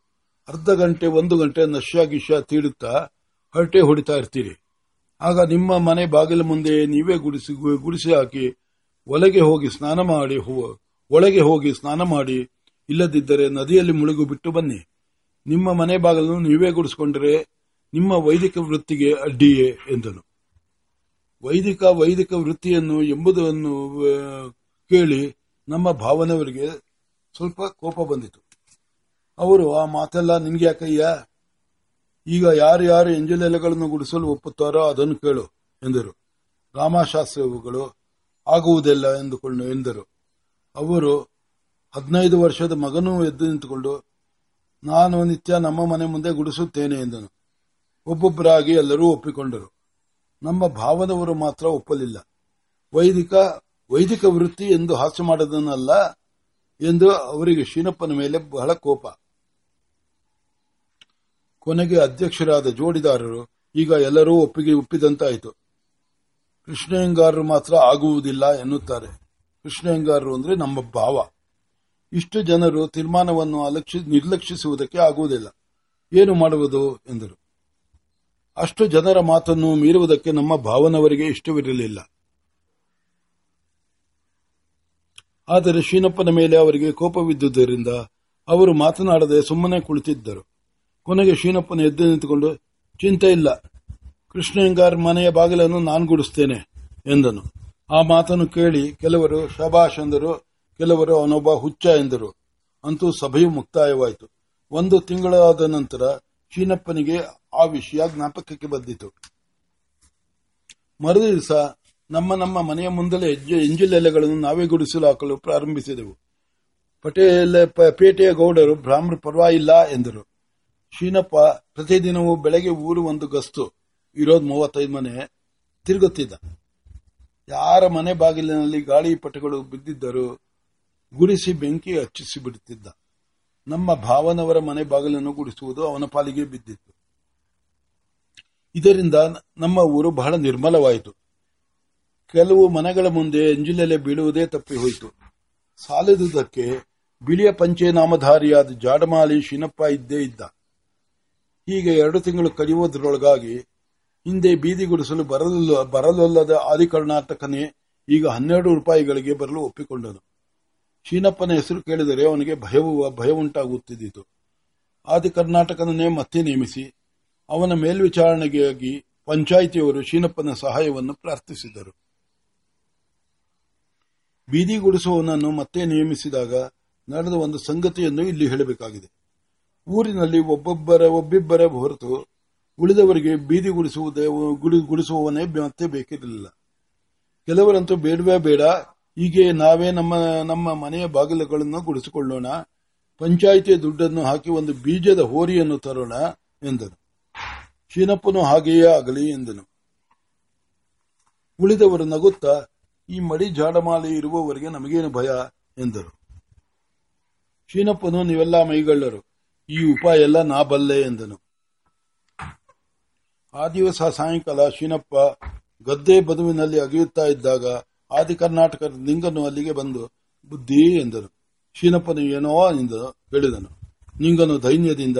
ಅರ್ಧ ಗಂಟೆ, ಒಂದು ಗಂಟೆ ನಶ್ಯ ಗಿಶ್ಯ ತೀಡುತ್ತಾ ಹೊರಟೆ ಹೊಡಿತಾ ಇರ್ತೀರಿ. ಆಗ ನಿಮ್ಮ ಮನೆ ಬಾಗಿಲ ಮುಂದೆ ನೀವೇ ಗುಡಿಸಿ ಗುಡಿಸಿ ಹಾಕಿ ಒಲೆಗೆ ಹೋಗಿ ಸ್ನಾನ ಮಾಡಿ ಒಳಗೆ ಹೋಗಿ ಸ್ನಾನ ಮಾಡಿ, ಇಲ್ಲದಿದ್ದರೆ ನದಿಯಲ್ಲಿ ಮುಳುಗು ಬಿಟ್ಟು ಬನ್ನಿ. ನಿಮ್ಮ ಮನೆ ಬಾಗಿಲನ್ನು ನೀವೇ ಗುಡಿಸಿಕೊಂಡರೆ ನಿಮ್ಮ ವೈದಿಕ ವೃತ್ತಿಗೆ ಅಡ್ಡಿಯೇ ಎಂದನು. ವೈದಿಕ ವೈದಿಕ ವೃತ್ತಿಯನ್ನು ಎಂಬುದನ್ನು ಕೇಳಿ ನಮ್ಮ ಭಾವನವರಿಗೆ ಸ್ವಲ್ಪ ಕೋಪ ಬಂದಿತು. ಅವರು, ಆ ಮಾತೆಲ್ಲ ನಿನ್ಗೆ ಯಾಕಯ್ಯ? ಈಗ ಯಾರು ಯಾರು ಎಂಜಲೆಲೆಗಳನ್ನು ಗುಡಿಸಲು ಒಪ್ಪುತ್ತಾರೋ ಅದನ್ನು ಕೇಳು, ಎಂದರು. ರಾಮಶಾಸ್ತ್ರಿಗಳು ಆಗುವುದಿಲ್ಲ ಎಂದುಕೊಂಡು, ಎಂದರು. ಅವರು ಹದಿನೈದು ವರ್ಷದ ಮಗನೂ ಎದ್ದು ನಿಂತುಕೊಂಡು, ನಾನು ನಿತ್ಯ ನಮ್ಮ ಮನೆ ಮುಂದೆ ಗುಡಿಸುತ್ತೇನೆ ಎಂದನು. ಒಬ್ಬೊಬ್ಬರಾಗಿ ಎಲ್ಲರೂ ಒಪ್ಪಿಕೊಂಡರು. ನಮ್ಮ ಭಾವದವರು ಮಾತ್ರ ಒಪ್ಪಲಿಲ್ಲ. ವೈದಿಕ ವೈದಿಕ ವೃತ್ತಿ ಎಂದು ಹಾಸ್ಯ ಮಾಡದನ್ನಲ್ಲ ಎಂದು ಅವರಿಗೆ ಶೀನಪ್ಪನ ಮೇಲೆ ಬಹಳ ಕೋಪ. ಕೊನೆಗೆ ಅಧ್ಯಕ್ಷರಾದ ಜೋಡಿದಾರರು ಈಗ ಎಲ್ಲರೂ ಒಪ್ಪಿಗೆ ಒಪ್ಪಿದಂತಾಯಿತು. ಕೃಷ್ಣಯ್ಯಂಗಾರರು ಮಾತ್ರ ಆಗುವುದಿಲ್ಲ ಎನ್ನುತ್ತಾರೆ. ಕೃಷ್ಣಯ್ಯಂಗಾರರು ಅಂದ್ರೆ ನಮ್ಮ ಭಾವ. ಇಷ್ಟು ಜನರು ತೀರ್ಮಾನವನ್ನು ನಿರ್ಲಕ್ಷಿಸುವುದಕ್ಕೆ ಆಗುವುದಿಲ್ಲ. ಏನು ಮಾಡುವುದು? ಎಂದರು. ಅಷ್ಟು ಜನರ ಮಾತನ್ನು ಮೀರುವುದಕ್ಕೆ ನಮ್ಮ ಭಾವನವರಿಗೆ ಇಷ್ಟವಿರಲಿಲ್ಲ. ಆದರೆ ಶೀನಪ್ಪನ ಮೇಲೆ ಅವರಿಗೆ ಕೋಪವಿದ್ದುದರಿಂದ ಅವರು ಮಾತನಾಡದೆ ಸುಮ್ಮನೆ ಕುಳಿತಿದ್ದರು. ಕೊನೆಗೆ ಶೀನಪ್ಪನ ಎದ್ದು ನಿಂತುಕೊಂಡು, ಚಿಂತೆ ಇಲ್ಲ. ಕೃಷ್ಣಯ್ಯಂಗಾರ್ ಮನೆಯ ಬಾಗಿಲನ್ನು ನಾನು ಗುಡಿಸ್ತೇನೆ, ಎಂದನು. ಆ ಮಾತನ್ನು ಕೇಳಿ ಕೆಲವರು ಶಬಾಷ್ ಎಂದರು, ಕೆಲವರು ಅವನೊಬ್ಬ ಹುಚ್ಚ ಎಂದರು. ಅಂತೂ ಸಭೆಯು ಮುಕ್ತಾಯವಾಯಿತು. ಒಂದು ತಿಂಗಳಾದ ನಂತರ ಚೀನಪ್ಪನಿಗೆ ಆ ವಿಷಯ ಜ್ಞಾಪಕಕ್ಕೆ ಬಂದಿತು. ಮರುದಿವಸ ನಮ್ಮ ನಮ್ಮ ಮನೆಯ ಮುಂದಲೇ ಎಂಜಿಲೆಲೆಗಳನ್ನು ನಾವೇ ಗುಡಿಸಲು ಹಾಕಲು ಪ್ರಾರಂಭಿಸಿದೆವು. ಪಟೇಲ ಪೇಟೆಯ ಗೌಡರು ಬ್ರಾಹ್ಮಣ ಪರವಾಗಿಲ್ಲ ಎಂದರು. ಶೀನಪ್ಪ ಪ್ರತಿದಿನವೂ ಬೆಳಗ್ಗೆ ಊರು ಒಂದು ಗಸ್ತು, ಇರೋದು ಮೂವತ್ತೈದು ಮನೆ ತಿರುಗುತ್ತಿದ್ದ. ಯಾರ ಮನೆ ಬಾಗಿಲಿನಲ್ಲಿ ಗಾಳಿ ಪಟಗಳು ಬಿದ್ದಿದ್ದರೂ ಗುಡಿಸಿ ಬೆಂಕಿ ಹಚ್ಚಿಸಿ ಬಿಡುತ್ತಿದ್ದ. ನಮ್ಮ ಭಾವನವರ ಮನೆ ಬಾಗಿಲನ್ನು ಗುಡಿಸುವುದು ಅವನ ಪಾಲಿಗೆ ಬಿದ್ದಿತ್ತು. ಇದರಿಂದ ನಮ್ಮ ಊರು ಬಹಳ ನಿರ್ಮಲವಾಯಿತು. ಕೆಲವು ಮನೆಗಳ ಮುಂದೆ ಎಂಜಿಲೆಲೆ ಬೀಳುವುದೇ ತಪ್ಪಿ ಹೋಯಿತು ಸಾಲದುದಕ್ಕೆ ಬಿಳಿಯ ಪಂಚೆ ನಾಮಧಾರಿಯಾದ ಜಾಡಮಾಲಿ ಶಿನಪ್ಪ ಇದ್ದೇ ಇದ್ದ. ಹೀಗೆ ಎರಡು ತಿಂಗಳು ಕಳೆಯುವುದರೊಳಗಾಗಿ ಹಿಂದೆ ಬೀದಿ ಗುಡಿಸಲು ಬರಲು ಬರಲೊಲ್ಲದ ಆದಿ ಕರ್ನಾಟಕನೇ ಈಗ ಹನ್ನೆರಡು ರೂಪಾಯಿಗಳಿಗೆ ಬರಲು ಒಪ್ಪಿಕೊಂಡನು. ಶೀನಪ್ಪನ ಹೆಸರು ಕೇಳಿದರೆ ಅವನಿಗೆ ಭಯವು, ಭಯ ಉಂಟಾಗುತ್ತಿದ್ದಿತು. ಆದಿ ಕರ್ನಾಟಕನನ್ನೇ ಮತ್ತೆ ನೇಮಿಸಿ, ಅವನ ಮೇಲ್ವಿಚಾರಣೆಗಾಗಿ ಪಂಚಾಯಿತಿಯವರು ಶೀನಪ್ಪನ ಸಹಾಯವನ್ನು ಪ್ರಾರ್ಥಿಸಿದರು. ಬೀದಿ ಗುಡಿಸುವವನನ್ನು ಮತ್ತೆ ನೇಮಿಸಿದಾಗ ನಡೆದ ಒಂದು ಸಂಗತಿಯನ್ನು ಇಲ್ಲಿ ಹೇಳಬೇಕಾಗಿದೆ. ಊರಿನಲ್ಲಿ ಒಬ್ಬೊಬ್ಬರ, ಒಬ್ಬಿಬ್ಬರ ಹೊರತು ಉಳಿದವರಿಗೆ ಬೀದಿ ಗುಡಿಸುವುದೇ, ಗುಡಿ- ಗುಡಿಸುವವನೇ ಮತ್ತೆ ಬೇಕಿರಲಿಲ್ಲ. ಕೆಲವರಂತೂ ಬೇಡವೇ ಬೇಡ. ಹೀಗೆ ನಾವೇ ನಮ್ಮ ನಮ್ಮ ಮನೆಯ ಬಾಗಿಲುಗಳನ್ನು ಗುಡಿಸಿಕೊಳ್ಳೋಣ. ಪಂಚಾಯಿತಿ ದುಡ್ಡನ್ನು ಹಾಕಿ ಒಂದು ಬೀಜದ ಹೋರಿಯನ್ನು ತರೋಣ ಎಂದನು ಶೀನಪ್ಪನು ಹಾಗೆಯೇ ಆಗಲಿ ಎಂದನು. ಉಳಿದವರು ನಗುತ್ತಾ, ಈ ಮಡಿ ಜಾಡಮಾಲೆ ಇರುವವರೆಗೆ ನಮಗೇನು ಭಯ ಎಂದರು. ಶೀನಪ್ಪನು, ನೀವೆಲ್ಲ ಮೈಗಳ್ಳರು. ಈ ಉಪಾಯ ಎಲ್ಲ ನಾ ಬಲ್ಲೆ ಎಂದನು. ಆ ದಿವಸ ಸಾಯಂಕಾಲ ಶೀನಪ್ಪ ಗದ್ದೆ ಬದುವಿನಲ್ಲಿ ಅಗೆಯುತ್ತಾ ಇದ್ದಾಗ ಆದಿ ಕರ್ನಾಟಕದ ನಿಂಗನ್ನು ಅಲ್ಲಿಗೆ ಬಂದು, ಬುದ್ಧಿ ಎಂದರು. ಶೀನಪ್ಪನು ಏನೋ ಎಂದು ಹೇಳಿದನು. ನಿಂಗನು ದೈನ್ಯದಿಂದ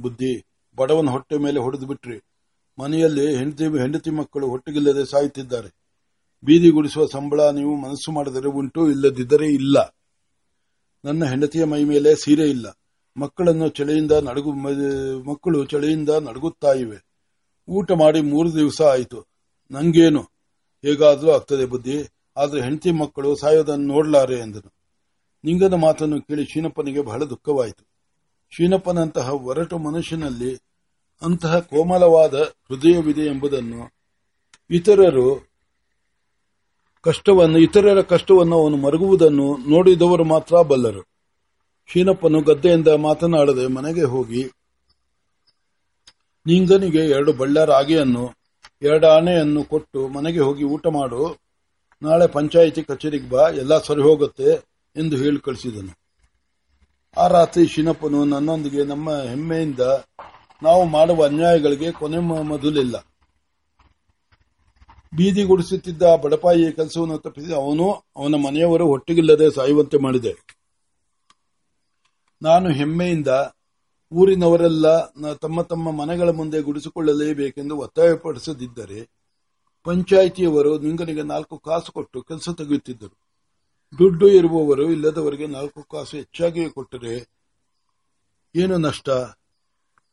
ಬುದ್ಧಿ, ಬಡವನ ಹೊಟ್ಟೆ ಮೇಲೆ ಹೊಡೆದು ಬಿಟ್ರಿ. ಮನೆಯಲ್ಲಿ ಹೆಂಡತಿ ಹೆಂಡತಿ ಮಕ್ಕಳು ಹೊಟ್ಟೆಗಿಲ್ಲದೆ ಸಾಯುತ್ತಿದ್ದಾರೆ. ಬೀದಿ ಗುಡಿಸುವ ಸಂಬಳ ನೀವು ಮನಸ್ಸು ಮಾಡಿದರೆ ಉಂಟು, ಇಲ್ಲದಿದ್ದರೆ ಇಲ್ಲ. ನನ್ನ ಹೆಂಡತಿಯ ಮೈ ಮೇಲೆ ಸೀರೆ ಇಲ್ಲ. ಮಕ್ಕಳನ್ನು ಚಳಿಯಿಂದ ನಡುಗು ಮಕ್ಕಳು ಚಳಿಯಿಂದ ನಡುಗುತ್ತಾ ಇವೆ. ಊಟ ಮಾಡಿ ಮೂರು ದಿವಸ ಆಯಿತು. ನಂಗೇನು? ಹೇಗಾದರೂ ಆಗ್ತದೆ ಬುದ್ಧಿ. ಆದರೆ ಹೆಂಡತಿ ಮಕ್ಕಳು ಸಾಯೋದನ್ನು ನೋಡಲಾರೆ ಎಂದನು. ನಿಂಗನ ಮಾತನ್ನು ಕೇಳಿ ಶೀನಪ್ಪನಿಗೆ ಬಹಳ ದುಃಖವಾಯಿತು. ಶೀನಪ್ಪನಂತಹ ಒರಟು ಮನುಷ್ಯನಲ್ಲಿ ಅಂತಹ ಕೋಮಲವಾದ ಹೃದಯವಿದೆ ಎಂಬುದನ್ನು ಇತರರು ಕಷ್ಟವನ್ನು, ಇತರರ ಕಷ್ಟವನ್ನು ಅವನು ಮರುಗುವುದನ್ನು ನೋಡಿದವರು ಮಾತ್ರ ಬಲ್ಲರು. ಶೀನಪ್ಪನು ಗದ್ದೆಯಿಂದ ಮಾತನಾಡದೆ ಮನೆಗೆ ಹೋಗಿ ನಿಂಗನಿಗೆ ಎರಡು ಬಳ್ಳ ರಾಗಿಯನ್ನು ಎರಡು ಆನೆಯನ್ನು ಕೊಟ್ಟು ಮನೆಗೆ ಹೋಗಿ ಊಟ ಮಾಡು. ನಾಳೆ ಪಂಚಾಯಿತಿ ಕಚೇರಿಗೆ ಬಾ, ಎಲ್ಲ ಸರಿ ಹೋಗುತ್ತೆ ಎಂದು ಹೇಳಿ ಕಳಿಸಿದನು. ಆ ರಾತ್ರಿ ಶಿನಪ್ಪನು ನನ್ನೊಂದಿಗೆ ನಮ್ಮ ಹೆಮ್ಮೆಯಿಂದ ನಾವು ಮಾಡುವ ಅನ್ಯಾಯಗಳಿಗೆ ಕೊನೆ ಮೊದಲಿಲ್ಲ. ಬೀದಿ ಗುಡಿಸುತ್ತಿದ್ದ ಬಡಪಾಯಿಯ ಕೆಲಸವನ್ನು ತಪ್ಪಿಸಿ ಅವನು ಅವನ ಮನೆಯವರು ಒಟ್ಟಿಗಿಲ್ಲದೆ ಸಾಯುವಂತೆ ಮಾಡಿದೆ. ನಾನು ಹೆಮ್ಮೆಯಿಂದ ಊರಿನವರೆಲ್ಲ ತಮ್ಮ ತಮ್ಮ ಮನೆಗಳ ಮುಂದೆ ಗುಡಿಸಿಕೊಳ್ಳಲೇಬೇಕೆಂದು ಒತ್ತಾಯಪಡಿಸದಿದ್ದರೆ ಪಂಚಾಯಿತಿಯವರು ನಿಂಗನಿಗೆ ನಾಲ್ಕು ಕಾಸು ಕೊಟ್ಟು ಕೆಲಸ ತೆಗೆಯುತ್ತಿದ್ದರು. ದುಡ್ಡು ಇರುವವರು ಇಲ್ಲದವರಿಗೆ ನಾಲ್ಕು ಕಾಸು ಹೆಚ್ಚಾಗಿಯೇ ಕೊಟ್ಟರೆ ಏನು ನಷ್ಟ?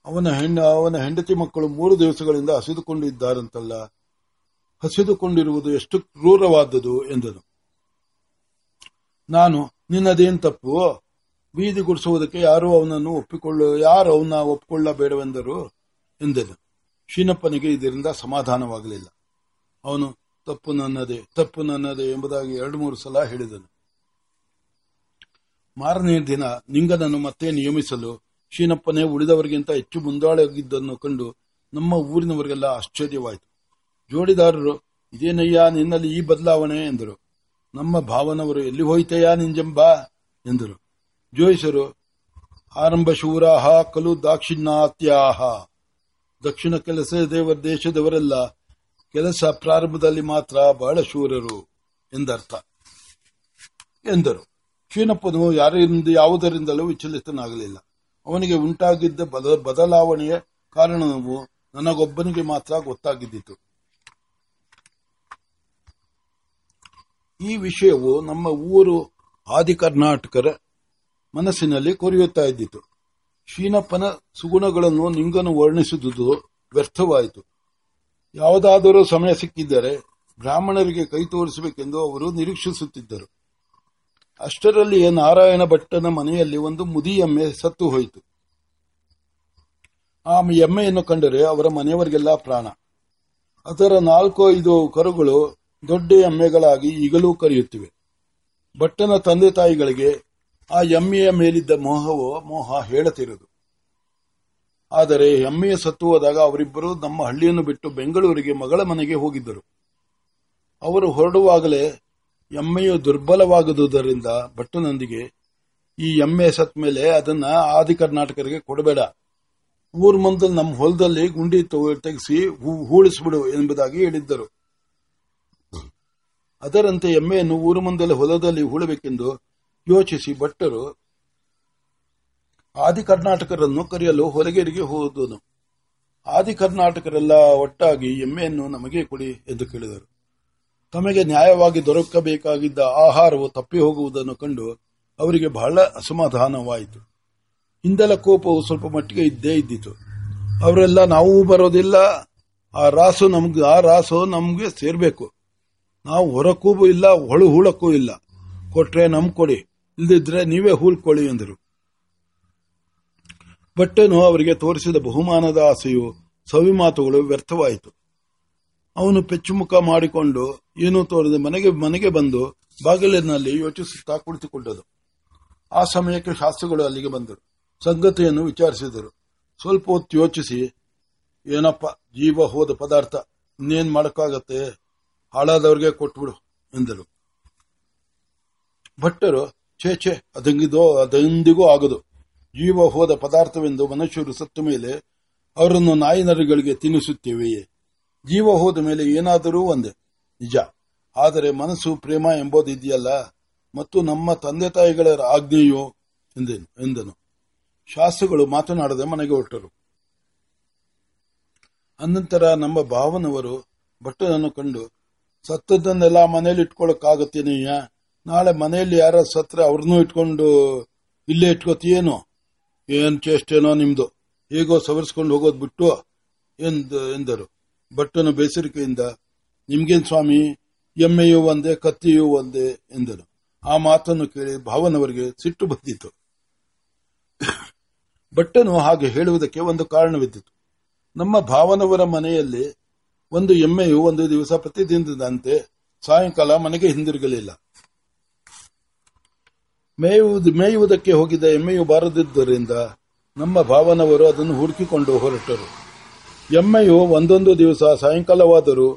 ಅವನ ಹೆಣ್ಣು, ಅವನ ಹೆಂಡತಿ ಮಕ್ಕಳು ಮೂರು ದಿವಸಗಳಿಂದ ಹಸಿದುಕೊಂಡಿದ್ದಾರಂತಲ್ಲ, ಹಸಿದುಕೊಂಡಿರುವುದು ಎಷ್ಟು ಕ್ರೂರವಾದದು ಎಂದನು. ನಾನು, ನಿನ್ನದೇನ್ ತಪ್ಪು? ಬೀದಿ ಗುಡಿಸುವುದಕ್ಕೆ ಯಾರು ಅವನನ್ನು ಒಪ್ಪಿಕೊಳ್ಳ, ಯಾರು ಅವನ ಒಪ್ಪಿಕೊಳ್ಳಬೇಡವೆಂದರು ಎಂದನು. ಶೀನಪ್ಪನಿಗೆ ಇದರಿಂದ ಸಮಾಧಾನವಾಗಲಿಲ್ಲ. ಅವನು, ತಪ್ಪು ನನ್ನದೇ ತಪ್ಪು ನನ್ನದೇ ಎಂಬುದಾಗಿ ಎರಡು ಮೂರು ಸಲ ಹೇಳಿದನು. ಮಾರನೇ ದಿನ ನಿಂಗನನ್ನು ಮತ್ತೆ ನಿಯಮಿಸಲು ಶೀನಪ್ಪನೇ ಉಳಿದವರಿಗಿಂತ ಹೆಚ್ಚು ಮುಂದಾಳಾಗಿದ್ದನ್ನು ಕಂಡು ನಮ್ಮ ಊರಿನವರಿಗೆಲ್ಲ ಆಶ್ಚರ್ಯವಾಯಿತು. ಜೋಡಿದಾರರು, ಇದೇನಯ್ಯ ನಿನ್ನಲ್ಲಿ ಈ ಬದಲಾವಣೆ? ಎಂದರು. ನಮ್ಮ ಭಾವನವರು ಎಲ್ಲಿ ಹೋಯ್ತಯ್ಯ ನಿಂಜಂಬ? ಎಂದರು. ಜೋಯಿಸರು. ಆರಂಭ ಶೂರಾಹ, ಕಲು ದಾಕ್ಷಿಣಾತ್ಯಾಹ ದಕ್ಷಿಣ ಕೆಲಸ ದೇವರ ದೇಶದವರೆಲ್ಲ ಕೆಲಸ ಪ್ರಾರಂಭದಲ್ಲಿ ಮಾತ್ರ ಬಹಳ ಶೂರರು ಎಂದರ್ಥ. ಎಂದರು. ಕ್ಷೀಣಪ್ಪನು ಯಾರಿಂದ, ಯಾವುದರಿಂದಲೂ ವಿಚಲಿತನಾಗಲಿಲ್ಲ. ಅವನಿಗೆ ಉಂಟಾಗಿದ್ದ ಬದ- ಬದಲಾವಣೆಯ ಕಾರಣವು ನನಗೊಬ್ಬನಿಗೆ ಮಾತ್ರ ಗೊತ್ತಾಗಿದ್ದಿತು. ಈ ವಿಷಯವು ನಮ್ಮ ಊರು ಆದಿ ಕರ್ನಾಟಕರ ಮನಸ್ಸಿನಲ್ಲಿ ಕೊರೆಯುತ್ತಾ ಇದ್ದಿತು. ಶೀನಪ್ಪನ ಸುಗುಣಗಳನ್ನು ನಿಂಗನು ವರ್ಣಿಸುವುದು ವ್ಯರ್ಥವಾಯಿತು. ಯಾವುದಾದರೂ ಸಮಯ ಸಿಕ್ಕಿದ್ದರೆ ಬ್ರಾಹ್ಮಣರಿಗೆ ಕೈ ತೋರಿಸಬೇಕೆಂದು ಅವರು ನಿರೀಕ್ಷಿಸುತ್ತಿದ್ದರು. ಅಷ್ಟರಲ್ಲಿಯೇ ನಾರಾಯಣ ಭಟ್ಟನ ಮನೆಯಲ್ಲಿ ಒಂದು ಮುದಿ ಎಮ್ಮೆ ಸತ್ತು ಹೋಯಿತು. ಆ ಎಮ್ಮೆಯನ್ನು ಕಂಡರೆ ಅವರ ಮನೆಯವರಿಗೆಲ್ಲ ಪ್ರಾಣ. ಅದರ ನಾಲ್ಕು ಐದು ಕರುಗಳು ದೊಡ್ಡ ಎಮ್ಮೆಗಳಾಗಿ ಈಗಲೂ ಕರೆಯುತ್ತಿವೆ. ಭಟ್ಟನ ತಂದೆ ತಾಯಿಗಳಿಗೆ ಆ ಎಮ್ಮೆಯ ಮೇಲಿದ್ದ ಮೋಹವು ಮೋಹ ಹೇಳತಿರದು ಆದರೆ ಎಮ್ಮೆಯ ಸತ್ತು ಹೋದಾಗ ಅವರಿಬ್ಬರು ನಮ್ಮ ಹಳ್ಳಿಯನ್ನು ಬಿಟ್ಟು ಬೆಂಗಳೂರಿಗೆ ಮಗಳ ಮನೆಗೆ ಹೋಗಿದ್ದರು. ಅವರು ಹೊರಡುವಾಗಲೇ ಎಮ್ಮೆಯು ದುರ್ಬಲವಾಗುವುದರಿಂದ ಭಟ್ಟನೊಂದಿಗೆ, ಈ ಎಮ್ಮೆ ಸತ್ ಮೇಲೆ ಅದನ್ನ ಆದಿ ಕರ್ನಾಟಕರಿಗೆ ಕೊಡಬೇಡ. ಊರ್ ಮುಂದೆ ನಮ್ಮ ಹೊಲದಲ್ಲಿ ಗುಂಡಿ ತೆಗೆಸಿ ಹೂಳಿಸ್ಬಿಡು ಎಂಬುದಾಗಿ ಹೇಳಿದ್ದರು. ಅದರಂತೆ ಎಮ್ಮೆಯನ್ನು ಊರು ಮುಂದಲ್ಲಿ ಹೊಲದಲ್ಲಿ ಹೂಳಬೇಕೆಂದು ಯೋಚಿಸಿ ಭಟ್ಟರು, ಆದಿ ಕರ್ನಾಟಕರನ್ನು ಕರೆಯಲು ಹೊಲಗೇರಿಗೆ ಹೋದನು. ಆದಿ ಕರ್ನಾಟಕರೆಲ್ಲ ಒಟ್ಟಾಗಿ ಎಮ್ಮೆಯನ್ನು ನಮಗೆ ಕೊಡಿ ಎಂದು ಕೇಳಿದರು. ತಮಗೆ ನ್ಯಾಯವಾಗಿ ದೊರಕಬೇಕಾಗಿದ್ದ ಆಹಾರವು ತಪ್ಪಿ ಹೋಗುವುದನ್ನು ಕಂಡು ಅವರಿಗೆ ಬಹಳ ಅಸಮಾಧಾನವಾಯಿತು. ಹಿಂದಲ ಕೋಪವು ಸ್ವಲ್ಪ ಮಟ್ಟಿಗೆ ಇದ್ದೇ ಇದ್ದಿತು. ಅವರೆಲ್ಲ ನಾವು ಬರೋದಿಲ್ಲ. ಆ ರಾಸು ನಮ್ಗೆ, ಆ ರಾಸು ನಮ್ಗೆ ಸೇರ್ಬೇಕು. ನಾವು ಹೊರಕ್ಕೂ ಇಲ್ಲ ಹೊಳು ಹೂಳಕ್ಕೂ ಇಲ್ಲ. ಕೊಟ್ರೆ ನಮ್ ಕೊಡಿ. ಇಲ್ದಿದ್ರೆ ನೀವೇ ಹೂಲ್ಕೊಳ್ಳಿ ಎಂದರು. ಭಟ್ಟನು ಅವರಿಗೆ ತೋರಿಸಿದ ಬಹುಮಾನದ ಆಸೆಯು ಸವಿ ಮಾತುಗಳು ವ್ಯರ್ಥವಾಯಿತು. ಅವನು ಪೆಚ್ಚುಮುಖ ಮಾಡಿಕೊಂಡು ಏನೂ ತೋರದೆ ಮನೆಗೆ ಮನೆಗೆ ಬಂದು ಬಾಗಿಲಿನಲ್ಲಿ ಯೋಚಿಸುತ್ತಾ ಕುಳಿತುಕೊಂಡದು ಆ ಸಮಯಕ್ಕೆ ಶಾಸ್ತ್ರಿಗಳು ಅಲ್ಲಿಗೆ ಬಂದರು. ಸಂಗತಿಯನ್ನು ವಿಚಾರಿಸಿದರು. ಸ್ವಲ್ಪ ಹೊತ್ತು ಯೋಚಿಸಿ, ಏನಪ್ಪ, ಜೀವ ಹೋದ ಪದಾರ್ಥ, ಇನ್ನೇನ್ ಮಾಡಕ್ಕಾಗತ್ತೆ? ಹಾಳಾದವ್ರಿಗೆ ಕೊಟ್ಬಿಡು, ಎಂದರು. ಭಟ್ಟರು ಛೇ ಛೇ, ಅದಂಗಿದೋ, ಅದೆಂದಿಗೂ ಆಗದು. ಜೀವ ಹೋದ ಪದಾರ್ಥವೆಂದು ಮನುಷ್ಯರು ಸತ್ತ ಮೇಲೆ ಅವರನ್ನು ನಾಯಿ ನರಿಗಳಿಗೆ ತಿನ್ನಿಸುತ್ತೇವೆಯೇ? ಜೀವ ಹೋದ ಮೇಲೆ ಏನಾದರೂ ಒಂದೇ. ನಿಜ. ಆದರೆ ಮನಸ್ಸು ಪ್ರೇಮ ಎಂಬುದು ಇದೆಯಲ್ಲ. ಮತ್ತು ನಮ್ಮ ತಂದೆ ತಾಯಿಗಳ ಆಜ್ಞೆಯೋ? ಎಂದೆನು. ಶಾಸ್ತ್ರಗಳು ಮಾತನಾಡದೆ ಮನೆಗೆ ಹೊರಟರು. ಅನಂತರ ನಮ್ಮ ಭಾವನವರು ಭಟ್ಟನನ್ನು ಕಂಡು, ಸತ್ತದ್ದನ್ನೆಲ್ಲ ಮನೇಲಿ ಇಟ್ಕೊಳಕ್ಕಾಗತ್ತೇನೆಯ್ಯ ನಾಳೆ ಮನೆಯಲ್ಲಿ ಯಾರ ಸತ್ರ ಅವ್ರನ್ನೂ ಇಟ್ಕೊಂಡು ಇಲ್ಲೇ ಇಟ್ಕೋತೀಯೇನೋ? ಏನ್ ಚೇಷ್ಟೇನೋ ನಿಮ್ದು? ಹೇಗೋ ಸವರಿಸ್ಕೊಂಡು ಹೋಗೋದು ಬಿಟ್ಟು ಎಂದ, ಎಂದರು. ಭಟ್ಟನು ಬೇಸರಿಕೆಯಿಂದ, ನಿಮ್ಗೇನ್ ಸ್ವಾಮಿ? ಎಮ್ಮೆಯೂ ಒಂದೇ, ಕತ್ತಿಯೂ ಒಂದೇ, ಎಂದರು. ಆ ಮಾತನ್ನು ಕೇಳಿ ಭಾವನವರಿಗೆ ಸಿಟ್ಟು ಬಂದಿತು ಭಟ್ಟನು ಹಾಗೆ ಹೇಳುವುದಕ್ಕೆ ಒಂದು ಕಾರಣವಿದ್ದಿತು. ನಮ್ಮ ಭಾವನವರ ಮನೆಯಲ್ಲಿ ಒಂದು ಎಮ್ಮೆಯು ಒಂದು ದಿವಸ ಪ್ರತಿದಿನದಂತೆ ಸಾಯಂಕಾಲ ಮನೆಗೆ ಹಿಂದಿರುಗಲಿಲ್ಲ. ಮೇಯುವುದು, ಮೇಯುವುದಕ್ಕೆ ಹೋಗಿದ್ದ ಎಮ್ಮೆಯು ಬಾರದಿದ್ದರಿಂದ ನಮ್ಮ ಭಾವನವರು ಅದನ್ನು ಹುಡುಕಿಕೊಂಡು ಹೊರಟರು. ಎಮ್ಮೆಯು ಒಂದೊಂದು ದಿವಸ ಸಾಯಂಕಾಲವಾದರೂ